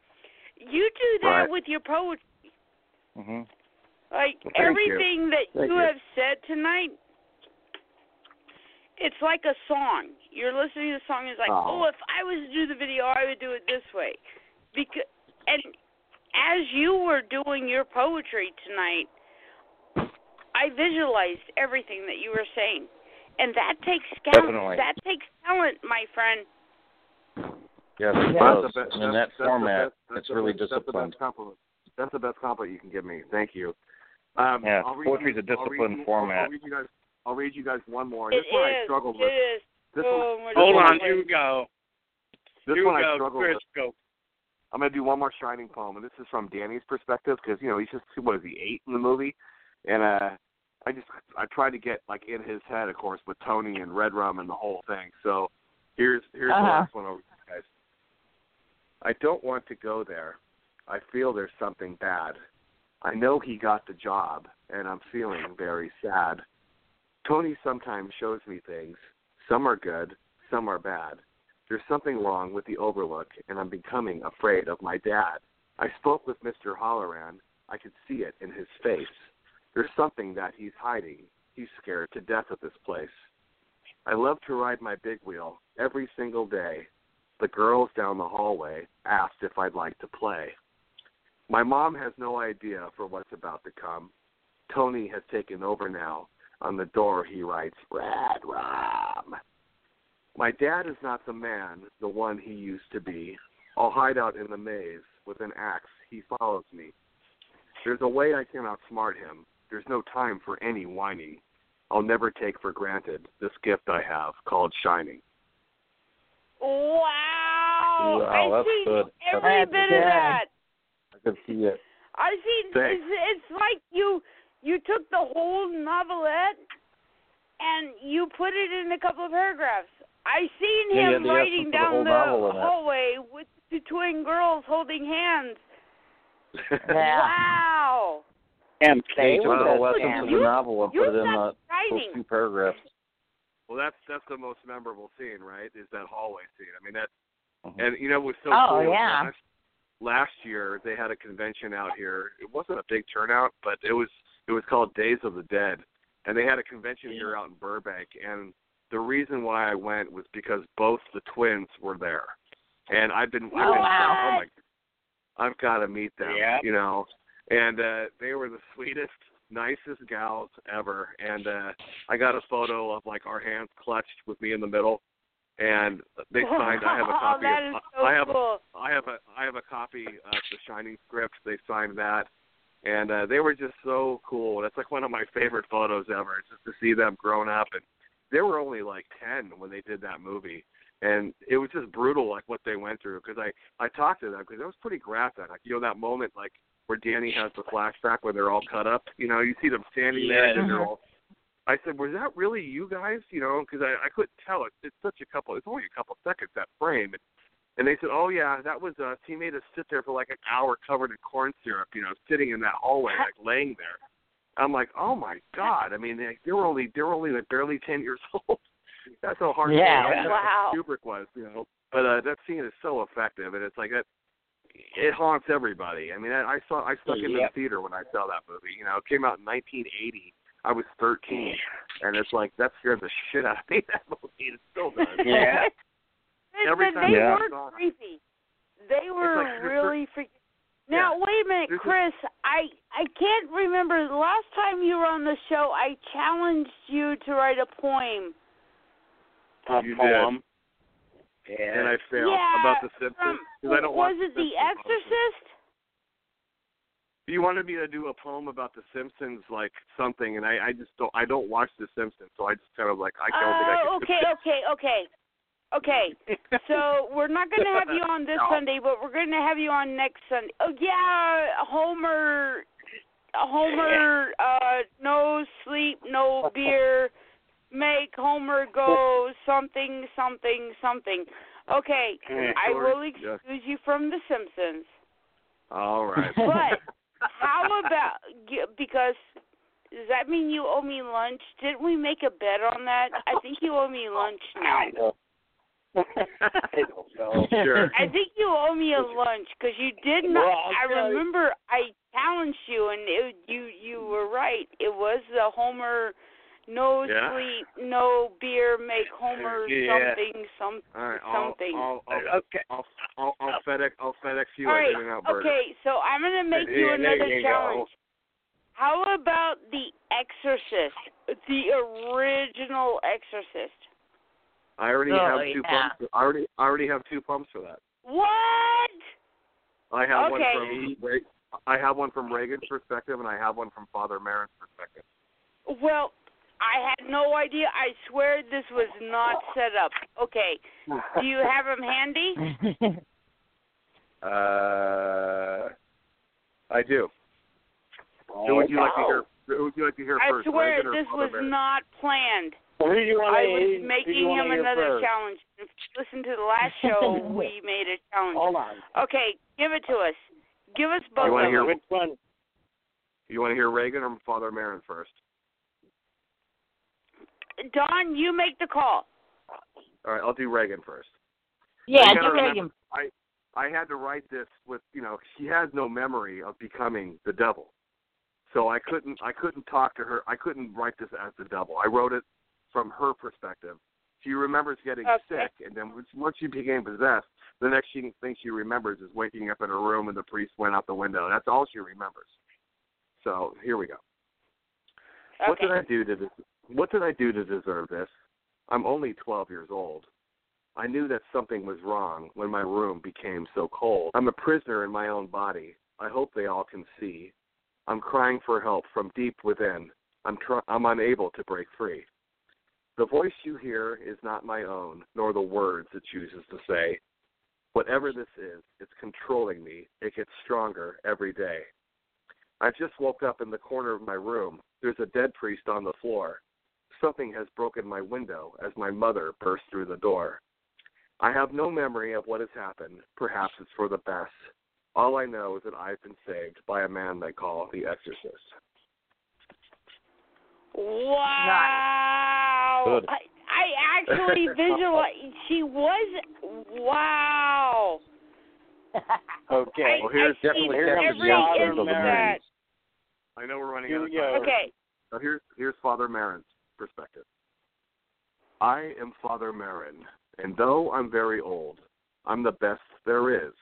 You do that Right. with your poetry. hmm Like Well, thank you. everything that Thank you you. have said tonight, it's like a song. You're listening to the song. It's like, Oh. oh, if I was to do the video, I would do it this way. Because and as you were doing your poetry tonight, I visualized everything that you were saying, and that takes skill. Definitely. That takes talent, my friend. Yes, it Yeah. does. That's the best- in that that's- that's the format, best- that's it's really best- That's the disciplined. best compliment. That's the best compliment you can give me. Thank you. Um, Yeah, I'll read poetry's you, a disciplined I'll you, format. I'll, I'll read you guys. I'll read you guys one more. It this one I is. struggled It with. is. This oh, one, hold one on I- you go this you one I go struggled Chris with. go I'm gonna do one more shining poem, and this is from Danny's perspective because you know he's just what is he eight in the movie, and uh, I just I tried to get like in his head, of course, with Tony and Red Rum and the whole thing. So here's here's the Uh-huh. last one over you guys. I don't want to go there. I feel there's something bad. I know he got the job, and I'm feeling very sad. Tony sometimes shows me things. Some are good, some are bad. There's something wrong with the overlook, and I'm becoming afraid of my dad. I spoke with Mr. Hallorann. I could see it in his face. There's something that he's hiding. He's scared to death of this place. I love to ride my big wheel every single day. The girls down the hallway asked if I'd like to play. My mom has no idea for what's about to come. Tony has taken over now. On the door he writes, Red Rum. My dad is not the man, the one he used to be. I'll hide out in the maze with an axe. He follows me. There's a way I can outsmart him. There's no time for any whining. I'll never take for granted this gift I have called shining. Wow! Wow, I that's see good. every That's bit good. of that. I could see it. I see. Thanks. It's, it's like you you took the whole novelette and you put it in a couple of paragraphs. I seen Yeah, him had the writing essence the down the novel in it. hallway with the twin girls holding hands. [laughs] Yeah. Wow! And Yeah, play you took with the whole us, of the novel and You put it in the, those writing. two paragraphs. Well, that's that's the most memorable scene, right? Is that hallway scene? I mean, that Mhm. and you know what's so Oh, cool? is yeah. Last, last year they had a convention out here. It wasn't a big turnout, but it was it was called Days of the Dead, and they had a convention here out in Burbank. And the reason why I went was because both the twins were there, and I've been I've Oh, been wow. oh my I've got to meet them. Yeah. You know, and uh they were the sweetest, nicest gals ever. And uh I got a photo of like our hands clutched with me in the middle, and they [laughs] signed. I have a copy. Oh, of, so I have cool. I have a I have a copy of the Shining script. They signed that, and uh, they were just so cool. That's like one of my favorite photos ever. Just to see them grown up, and they were only like ten when they did that movie, and it was just brutal, like what they went through. Because I I talked to them because it was pretty graphic. Like you know that moment like where Danny has the flashback where they're all cut up. You know, you see them standing there and they're all. I said, was that really you guys? You know, because I, I couldn't tell. It, it's such a couple. It's only a couple seconds that frame. And, and they said, oh yeah, that was us. He made us sit there for like an hour covered in corn syrup. You know, sitting in that hallway, like laying there. I'm like, oh my god. I mean, they, they were only they were only like barely [laughs] ten years old. That's how hard Yeah. Wow. Kubrick was, you know. But uh, that scene is so effective, and it's like it, it haunts everybody. I mean, I, I saw I stuck into Yep. the theater when I saw that movie. You know, it came out in 1980. I was 13, and it's like that scared the shit out of me. [laughs] That movie, it still does. Yeah. But- Every time they I were saw it. creepy. They were like really freaky. Now Yeah. wait a minute, This is- Chris. I I can't remember the last time you were on the show. I challenged you to write a poem. A You did. poem. Yeah. And I failed yeah, about the Simpsons because I don't was watch it The often. Exorcist? You wanted me to do a poem about the Simpsons, like something, and I, I just don't. I don't watch the Simpsons, so I just kind of like I don't think I Oh, can. okay, okay, okay. Okay, so we're not going to have you on this [laughs] No. Sunday, but we're going to have you on next Sunday. Oh yeah, Homer, Homer, [laughs] uh, no sleep, no [laughs] beer, make Homer [laughs] go something, something, something. Okay, I will Yes. excuse you from The Simpsons, All right. [laughs] but how about because does that mean you owe me lunch? Didn't we make a bet on that? I [laughs] think you owe me lunch now. I don't. Know. Sure. I think you owe me a lunch because you did not. Well, I'll I remember I challenged you, and it, you you were right. It was the Homer, no Yeah. sleep, no beer, make Homer Yeah. something some All right. I'll, something. I'll, I'll, Okay. I'll, I'll, I'll FedEx. I'll FedEx you All an right. In and Out burger. Okay, so I'm gonna make you Yeah, there another you go. challenge. How about The Exorcist, the original Exorcist? I already Oh, have two yeah. pumps. I already, I already have two pumps for that. What? I have Okay. one from. I have one from Regan's perspective, and I have one from Father Merrin's perspective. Well, I had no idea. I swear this was not set up. Okay. Do you have them handy? [laughs] Uh, I do. Who would you like to hear? Who would you like to hear I first? swear Regan this was Merrin? not planned. Who do you want I to was who do you making wanna him hear another first? challenge. If you listen to the last [laughs] show, we made a challenge. Hold on. Okay, give it to us. Give us both You wanna hear- Which one? You want to hear Regan or Father Merrin first? Don, you make the call. All right, I'll do Regan first. yeah, do remember, Regan. I I had to write this with you know she has no memory of becoming the devil, so I couldn't I couldn't talk to her. I couldn't write this as the devil. I wrote it from her perspective. She remembers getting Okay. sick, and then once- she became possessed, the next thing she remembers is waking up in her room and the priest went out the window. That's all she remembers. So here we go. What did I do to des- What did I do to deserve this? I'm only 12 years old. I knew that something was wrong when my room became so cold. I'm a prisoner in my own body. I hope they all can see. I'm crying for help from deep within. I'm tr- I'm unable to break free. The voice you hear is not my own, nor the words it chooses to say. Whatever this is, it's controlling me. It gets stronger every day. I just woke up in the corner of my room. There's a dead priest on the floor. Something has broken my window as my mother burst through the door. I have no memory of what has happened. Perhaps it's for the best. All I know is that I've been saved by a man they call the Exorcist. Wow. Good. I, I actually [laughs] visualize. She was. Wow. Okay. I, Well, here's I see definitely every Captain Johnson of of. I know we're running out of time. Okay. Now here's here's Father Merrin's perspective. I am Father Merrin, and though I'm very old, I'm the best there is,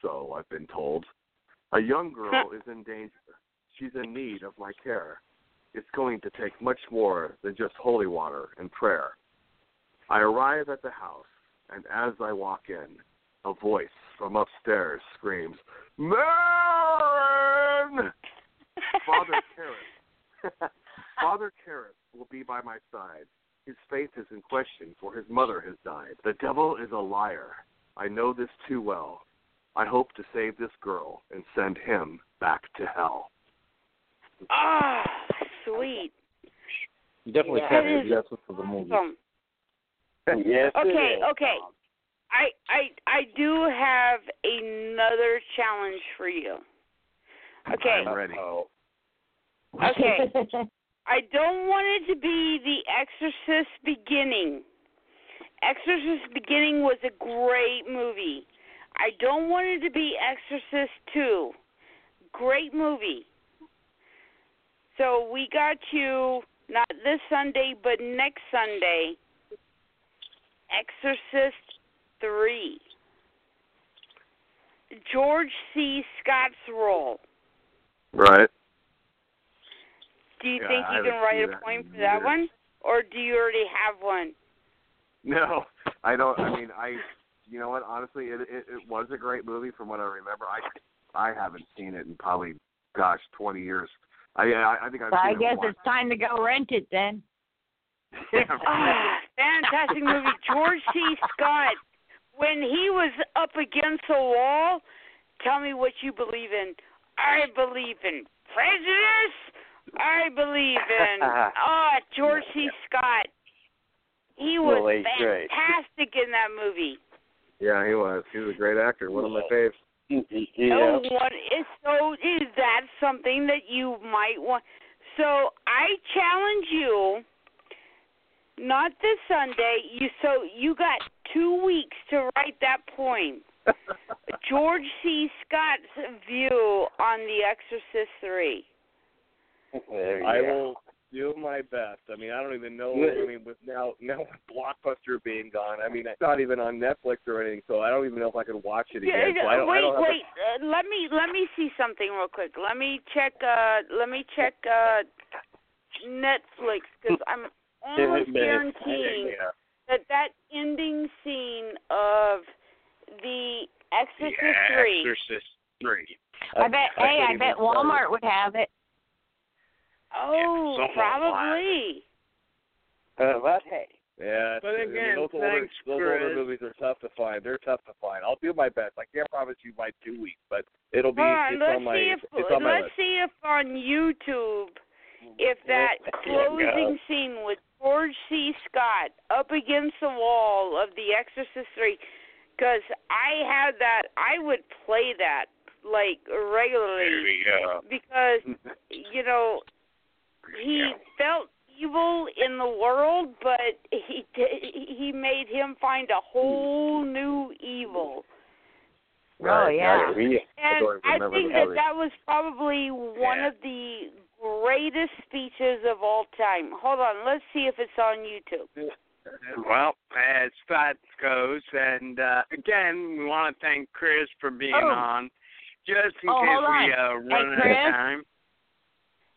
so I've been told. A young girl [laughs] is in danger. She's in need of my care. It's going to take much more than just holy water and prayer. I arrive at the house, and as I walk in, a voice from upstairs screams, Merrin! [laughs] Father Karras. [laughs] Father Karras will be by my side. His faith is in question, for his mother has died. The devil is a liar. I know this too well. I hope to save this girl and send him back to hell. Ah, sweet. You definitely Yeah. can That if is you listen to the movie. Awesome. yes. Okay, is. okay. I I I do have another challenge for you. Okay. I'm ready. Oh, Okay. [laughs] I don't want it to be The Exorcist Beginning. Exorcist Beginning was a great movie. I don't want it to be Exorcist 2. Great movie. So we got you not this Sunday, but next Sunday. Exorcist 3. George C. Scott's role. Right. Do you Yeah, think I you can write a that poem in for that years. one? Or do you already have one? [laughs] No, I don't. I mean, I. You know what? Honestly, it, it it was a great movie from what I remember. I I haven't seen it in probably, gosh, twenty years. I I, I think I've So seen I guess once. it's time to go rent it then. [laughs] Ah, [laughs] fantastic movie. George C. Scott, when he was up against the wall, tell me what you believe in. I believe in prejudice. I believe in. [laughs] Oh, George C. Scott. He was Really great. fantastic in that movie. Yeah, he was. He was a great actor. One of my faves. yeah. Oh, what is so? Is that something that you might want? So I challenge you. Not this Sunday. You so you got two weeks to write that poem. [laughs] George C. Scott's view on The Exorcist Three. [laughs] There you I go. will do my best. I mean, I don't even know. I mean, with now now with [laughs] Blockbuster being gone, I mean, it's not even on Netflix or anything, so I don't even know if I can watch it Yeah, again. So I don't, wait, I don't have wait. Uh, let me let me see something real quick. Let me check. Uh, let me check uh, Netflix because [laughs] I'm almost guaranteeing Yeah. that that ending scene of the Exorcist Yeah, Three. Exorcist three. I bet. Hey, I bet Walmart would have it. Oh, somewhat probably. Uh, but hey, Yeah, But it's- I mean, again, those older those older movies are tough to find. They're tough to find. I'll do my best. I can't promise you by two weeks, but it'll be Hold it's let's on my see if it's, it's on my let's list. see if on YouTube if that [laughs] closing scene with George C. Scott up against the wall of The Exorcist Three, because I had that, I would play that like There regularly we go. because [laughs] you know he felt evil in the world, but he did, he made him find a whole new evil. Oh yeah. yeah. And don't I think that that was probably one Yeah. of the greatest speeches of all time. Hold on, let's see if it's on YouTube. [laughs] Well, as that goes, and uh, again, we want to thank Chris for being Oh. on. Just in Oh, case we on. uh, Hey, run out of time.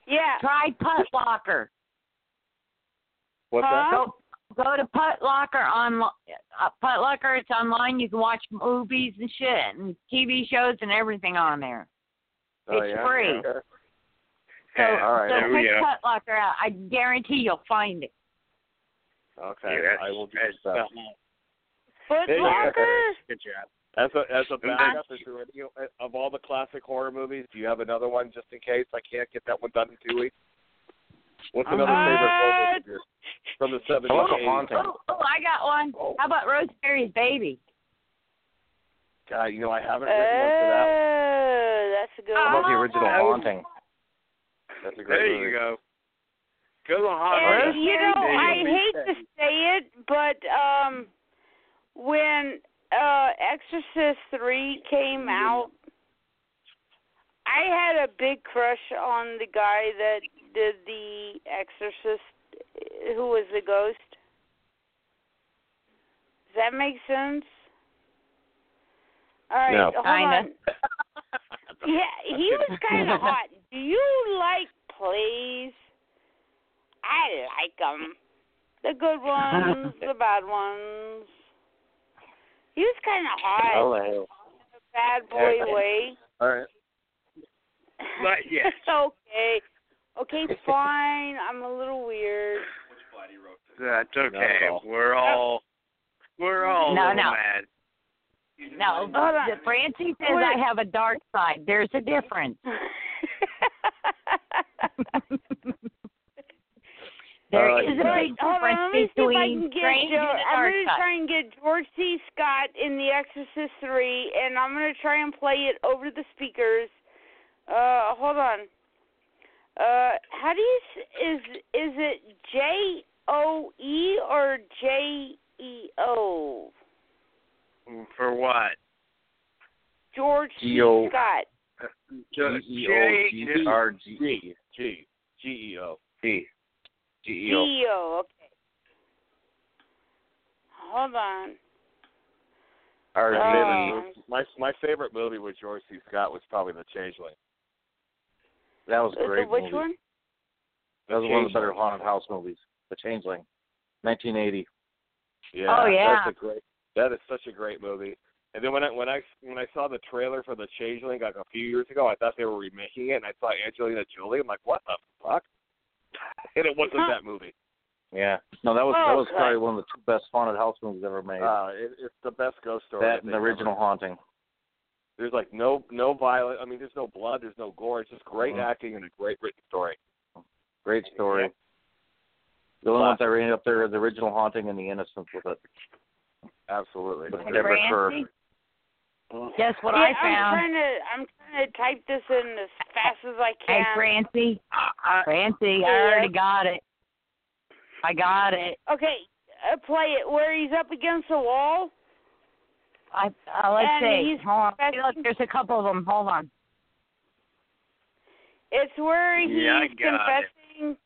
Yeah. Try Putt Locker. What's Huh? Go go to Putlocker on uh, Putlocker. It's online. You can watch movies and shit and TV shows and everything on there. that? Oh, It's yeah? free. Okay. So, Yeah, all right, so there we check go. Putt Locker out. I guarantee you'll find it. Okay, Yeah, I will do that's, that. Foot There you go. Locker? Good job. As a as a backup, is there any, you of all the classic horror movies, do you have another one just in case I can't get that one done in two weeks? What's another Uh, favorite horror movie of from the seventies? How The Haunting? Oh, oh, I got one. How about Rosemary's Baby? God, you know I haven't written one for that. Oh, that's a good How one. about the original I would- Haunting? That's a great There movie. you go. Good one, And, Hunter. you know, I hate to say it, but um when uh Exorcist 3 came out, I had a big crush on the guy that did the Exorcist who was the ghost. Does that make sense? All right, No. hold on. Yeah, he was kind of [laughs] hot. Do you like plays? I like them. The good ones, the bad ones. He was kind of hot. Hello. The bad boy way. All right. Not [laughs] yet. okay. Okay, [laughs] fine. I'm a little weird. That's okay. All. We're all we're all No, a little no. mad. No, Hold on. the Francie says Wait. I have a dark side. There's a difference. [laughs] There Uh, is a Wait, big hold on. difference Let me see if I between can get strange Joe. and a I'm gonna try and get George C. Scott in The Exorcist Three, and I'm gonna try and play it over the speakers. Uh, hold on. Uh, how do you is is it J O E or J E O? For what? George C. G-O. Scott. G E O G R G G G G E O. G G G E O. E O. Okay. Hold on. R My favorite, my my favorite movie with George C. Scott was probably The Changeling. That was a great which movie. one? That was one of the better haunted house movies. The Changeling, 1980. Yeah. Oh, yeah. That's a great. That is such a great movie. And then when I when I when I saw the trailer for The Changeling like a few years ago, I thought they were remaking it, and I saw Angelina Jolie. I'm like, what the fuck? [laughs] And it wasn't that movie. Yeah. No, that was that Oh, was God. probably one of the two best haunted house movies ever made. Uh, it, it's the best ghost story. that and the original ever- haunting. There's like no no violence. I mean, there's no blood. There's no gore. It's just great Mhm. acting and a great written story. Great story. The only ones that were up there is the original haunting and the Innocents with it. Absolutely. But Hey, Deborah Kerr. Francie, Guess what yeah, I I'm trying to I'm trying to type this in as fast as I can. Hey. Francie. Uh, Francie, I already got it. I got it. okay, uh, play it where he's up against the wall. I uh, let's And see. he's Hold on. Hey, confessing- Look, there's a couple of them. Hold on. It's where he's Yeah, I got it. confessing.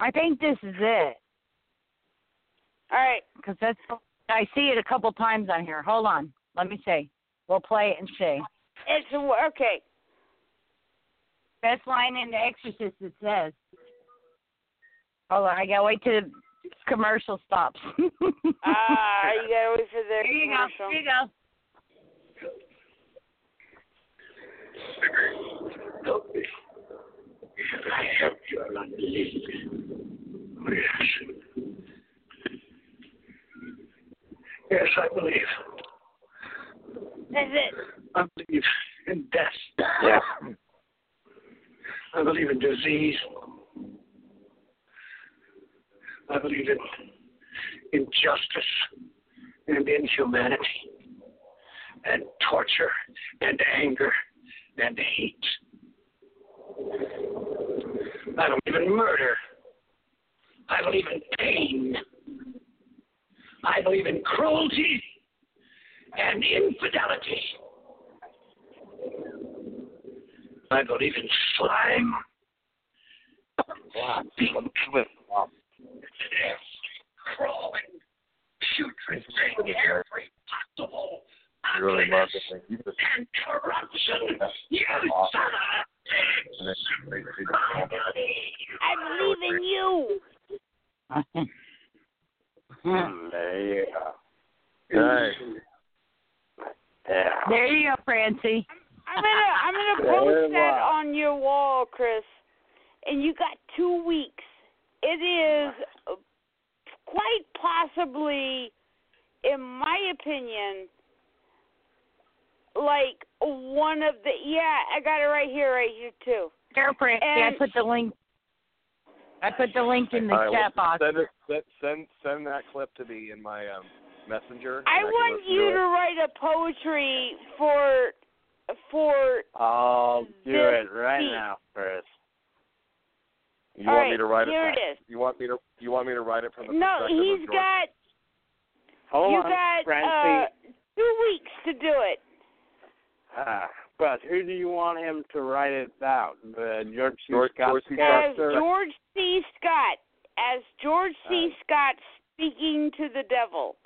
I think this is it All right, because that's I see it a couple times on here. Hold on. Let me see. We'll play it and see. it's okay. Best line in The Exorcist it says. Hold on, I gotta wait till the commercial stops. Ah, you gotta wait for the Here you go. commercial. Here you go. I have your unbelief. Yes. Yes, I believe. That's it. I believe in death. Yeah. I believe in disease. I believe in injustice and inhumanity and torture and anger and hate. I believe in murder. I believe in pain. I believe in cruelty and infidelity. I believe in slime. Pink crawling, putrid thing, every possible really love ugliness. You just and corruption. You son of a bitch. I believe in you. [laughs] There you go. Nice. Yeah. there you go, Francie. I'm gonna I'm gonna post that on your wall, Chris. And you got two weeks. It is quite possibly, in my opinion, like one of the yeah. I got it right here, right here too. Here, Francie. I put the link. I put the link in the All right, well, chat box. Send, it, send send send that clip to me in my um, messenger. I and can want you to to write a poetry for for I'll do This it right week. now, Chris. You All want right, me to write here it? it is. You want me to? You want me to write it from the no. perspective He's of George? got Hold you on, got Francie. uh two weeks to do it. Ah, but who do you want him to write it about? The George C. George- Scott George C. As? George C. Scott, as George C. Alright. Scott speaking to the devil.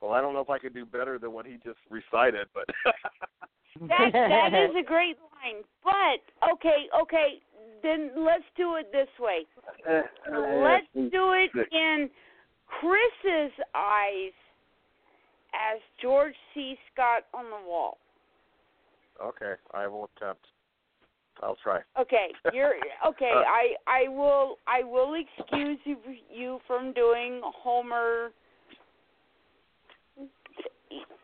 Well, I don't know if I could do better than what he just recited, but [laughs] That that is a [laughs] great line. But okay, okay, then let's do it this way. Let's do it in Chris's eyes as George C. Scott on the wall. Okay, I will attempt. I'll try. Okay, you're [laughs] okay. Uh, I I will I will excuse you you from doing Homer.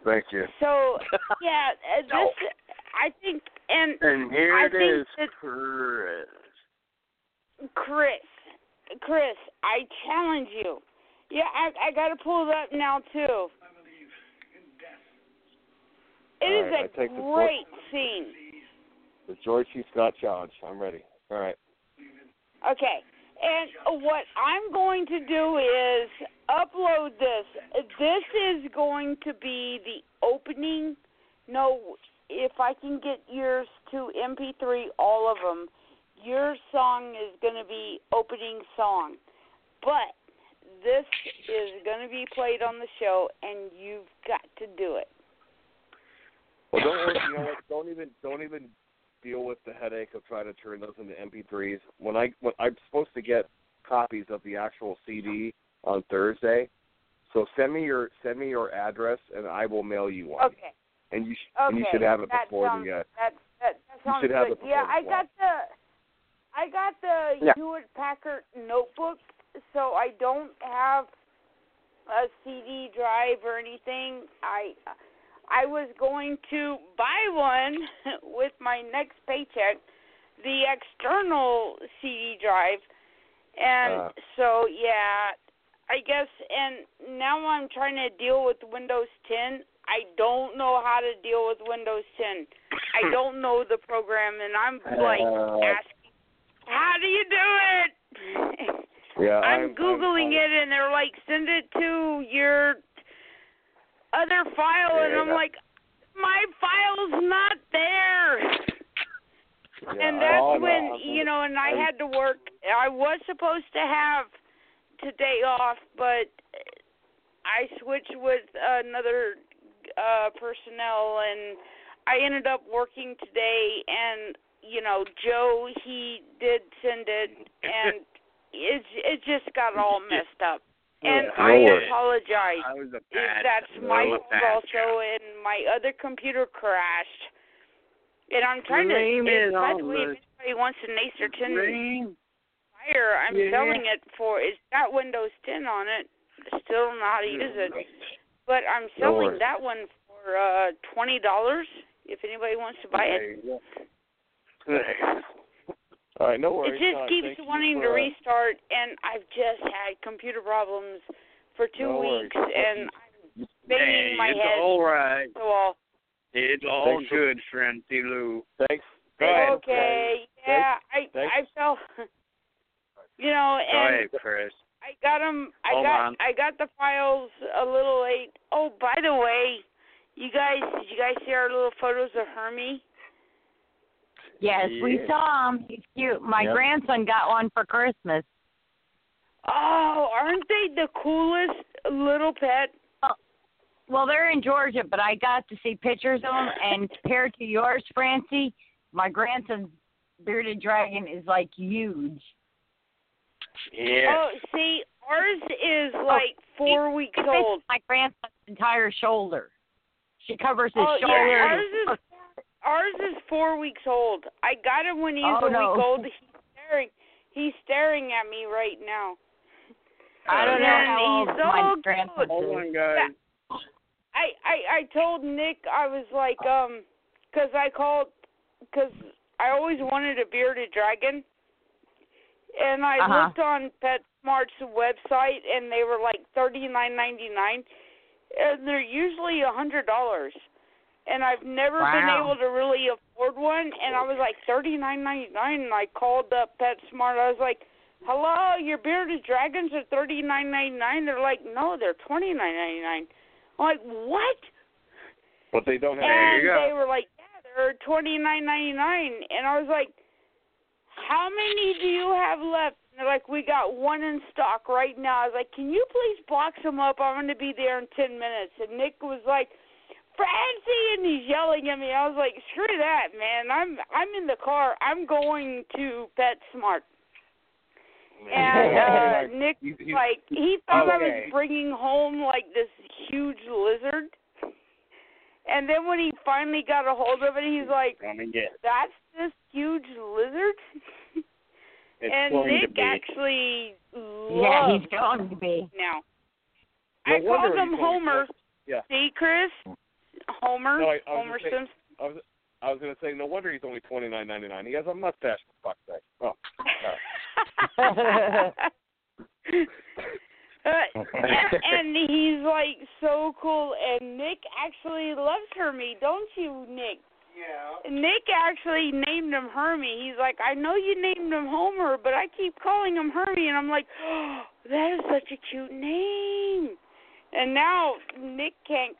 Thank you. So [laughs] yeah, uh, this No. I think and And here I it think is, Chris. Chris, Chris, I challenge you. Yeah, I I got to pull it up now too. It is right, a take the great scene. The George C. Scott challenge. I'm ready. All right. Okay. And what I'm going to do is upload this. This is going to be the opening. No, if I can get yours to MP3, all of them, your song is going to be opening song. But this is going to be played on the show, and you've got to do it. Well, don't worry. You know what? Don't even don't even deal with the headache of trying to turn those into MP3s. When I when I'm supposed to get copies of the actual CD on Thursday, so send me your send me your address and I will mail you one. Okay. And you sh- Okay. and you should have it that before sounds, the uh, that that, that You should have good. it yeah, I got the I got the Yeah. Hewlett Packard notebook, so I don't have a CD drive or anything. I I was going to buy one [laughs] with my next paycheck, the external CD drive, and Uh. so yeah, I guess. And now I'm trying to deal with Windows 10. I don't know how to deal with Windows 10. I [coughs] don't know the program, and I'm like Uh. asking, "How do you do it?" yeah. [laughs] I'm googling it, and they're like, "Send it to your other file," and I'm that- like, "My file's not there." Yeah, and I- that's oh, no, when I'm- you know, and I I- had to work. I was supposed to have today off, but I switched with another uh personnel, and I ended up working today. And you know, Joe he did send it, and [laughs] it it just got all messed up. And I apologize. I was that's my fault also, and my other computer crashed. And I'm trying Blame to. it by the way, if anybody wants an Acer 10 Blame. Fire, I'm Yeah. selling it for. It's got Windows 10 on it. Still don't know how it, but I'm selling worries. that one for uh twenty dollars. If anybody wants to buy it. All right, no It just No, keeps wanting to uh, restart, and I've just had computer problems for two No worries. weeks, and I'm banging Hey, my it's head. all right. So all. It's all Thanks for- good, Shrenty Lou. Thanks. Go ahead. Okay, yeah, I Thanks. I felt, you know, Go and ahead, Chris. I got 'em I Hold got on. I got the files a little late. Oh, by the way, you guys, did you guys see our little photos of Hermie? Yes, we saw him. He's cute. My Yep. grandson got one for Christmas. Oh, aren't they the coolest little pet? Oh, well, they're in Georgia, but I got to see pictures of them, and [laughs] compared to yours, Francie, my grandson's bearded dragon is like huge. Yeah. Oh, see, ours is oh, like four weeks It fits old. my grandson's entire shoulder. She covers his Oh, yeah, ours is ours is four weeks old. I got him when he was Oh, a no. week old. He's staring. He's staring at me right now. I don't know And how old he's my so grandson cute. Hold is. on, guys. I I I told Nick I was like um 'cause I called because I always wanted a bearded dragon, and I Uh-huh. looked on PetSmart's website and they were like thirty nine ninety nine, and they're usually a hundred dollars. And I've never been able to really afford one, and I was like thirty nine ninety nine, and I called up PetSmart. I was like, "Hello, your bearded dragons are thirty nine ninety nine." They're like, "No, they're twenty nine ninety nine." I'm like, "What?" But they don't have. and you go. they were like, "Yeah, they're twenty nine ninety nine." And I was like, "How many do you have left?" And they're like, "We got one in stock right now." I was like, "Can you please box them up? I'm going to be there in ten minutes." And Nick was like, Francie, and he's yelling at me. I was like, screw that, man. I'm I'm in the car. I'm going to PetSmart. And [laughs] uh, Nick, He- he- like, he thought I was bringing home like this huge lizard. And then when he finally got a hold of it, he's like, Gonna get. "That's this huge lizard." [laughs] It's and going to Nick be. actually Yeah, he's going to be. now. No I called him Homer. Yeah. See, Chris? Homer. No, I- I was Homer gonna say- Simpson. I was I was gonna say no wonder he's only twenty nine ninety nine. He has a mustache for fuck's sake. Oh. Uh, and, [laughs] [laughs] and he's like so cool. And Nick actually loves Hermie, don't you, Nick? Yeah. Nick actually named him Hermie. He's like, I know you named him Homer, but I keep calling him Hermie. And I'm like, oh, [gasps] that is such a cute name. And now Nick can't.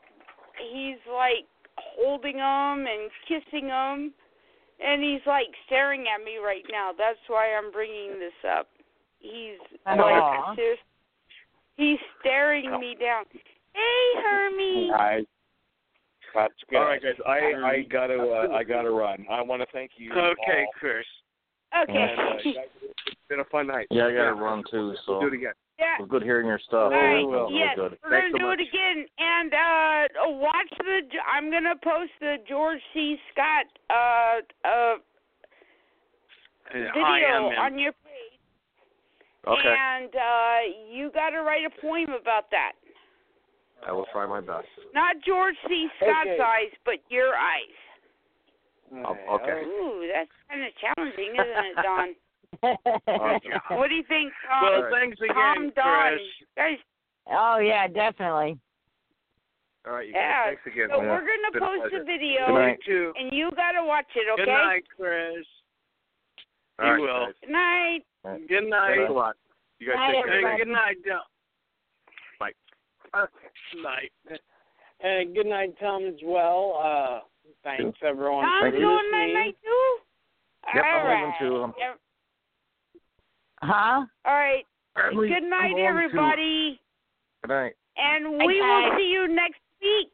He's like holding him and kissing him, and he's like staring at me right now. That's why I'm bringing this up. He's Aw. like, serious- he's staring me down. Hey, Hermie. Nice. That's good. All right, guys. I I gotta uh, I gotta run. I want to thank you. Okay, all. Chris. Okay. And, uh, guys, it's been a fun night. Yeah, I got to Yeah. run too. So We'll do it again. Yeah. it was good hearing your stuff. All right. It was really yes, good. we're Thanks gonna so do much. it again, and uh watch the. I'm gonna post the George C. Scott uh uh video am on your page, Okay. and uh you got to write a poem about that. I will try my best. Not George C. Scott's Okay. eyes, but your eyes. Oh, okay. Ooh, that's kind of challenging, isn't it, Don? [laughs] Awesome. What do you think, Tom? Well, thanks Tom, again, Don, Chris. guys. oh yeah, definitely. All right, you guys. Yeah. Thanks again. So man. we're gonna Been a post pleasure. a video, Good night. too. and you gotta watch it, okay? Good night, Chris. All You right, will. guys. Good night. Good night. Thanks a lot. You guys Night, take care. Everybody. good night, Don. Bye. Good night. And good night, Tom, as well. Uh, thanks, everyone. Tom's Thank you. doing night night too. Yep, All I'm right. leaving too. I'm- Yep. Huh? All right. I'm Good night, I'm everybody, Good night. and Bye, we will see you next week.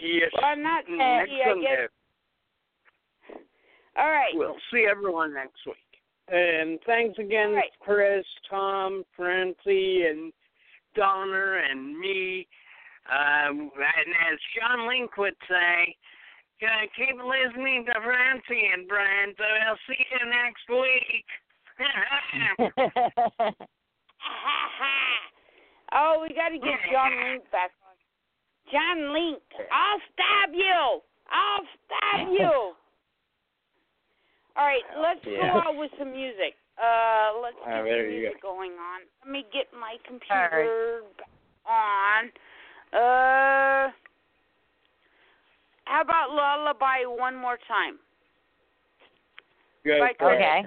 Yes. Well, not next see, I guess. All right. We'll see everyone next week. And thanks again, Right. Chris, Tom, Francie, and Donner and me. Um, and as John Link would say, uh, keep listening to Francie and Brian, so I'll see you next week. [laughs] oh, we got to get John Link back on. John Link, I'll stab you. I'll stab you. All right, let's Yeah. go out with some music. Uh, let's get Ah, some there you music going on. Let me get my computer back on. Uh, how about Lullaby one more time? good. Okay.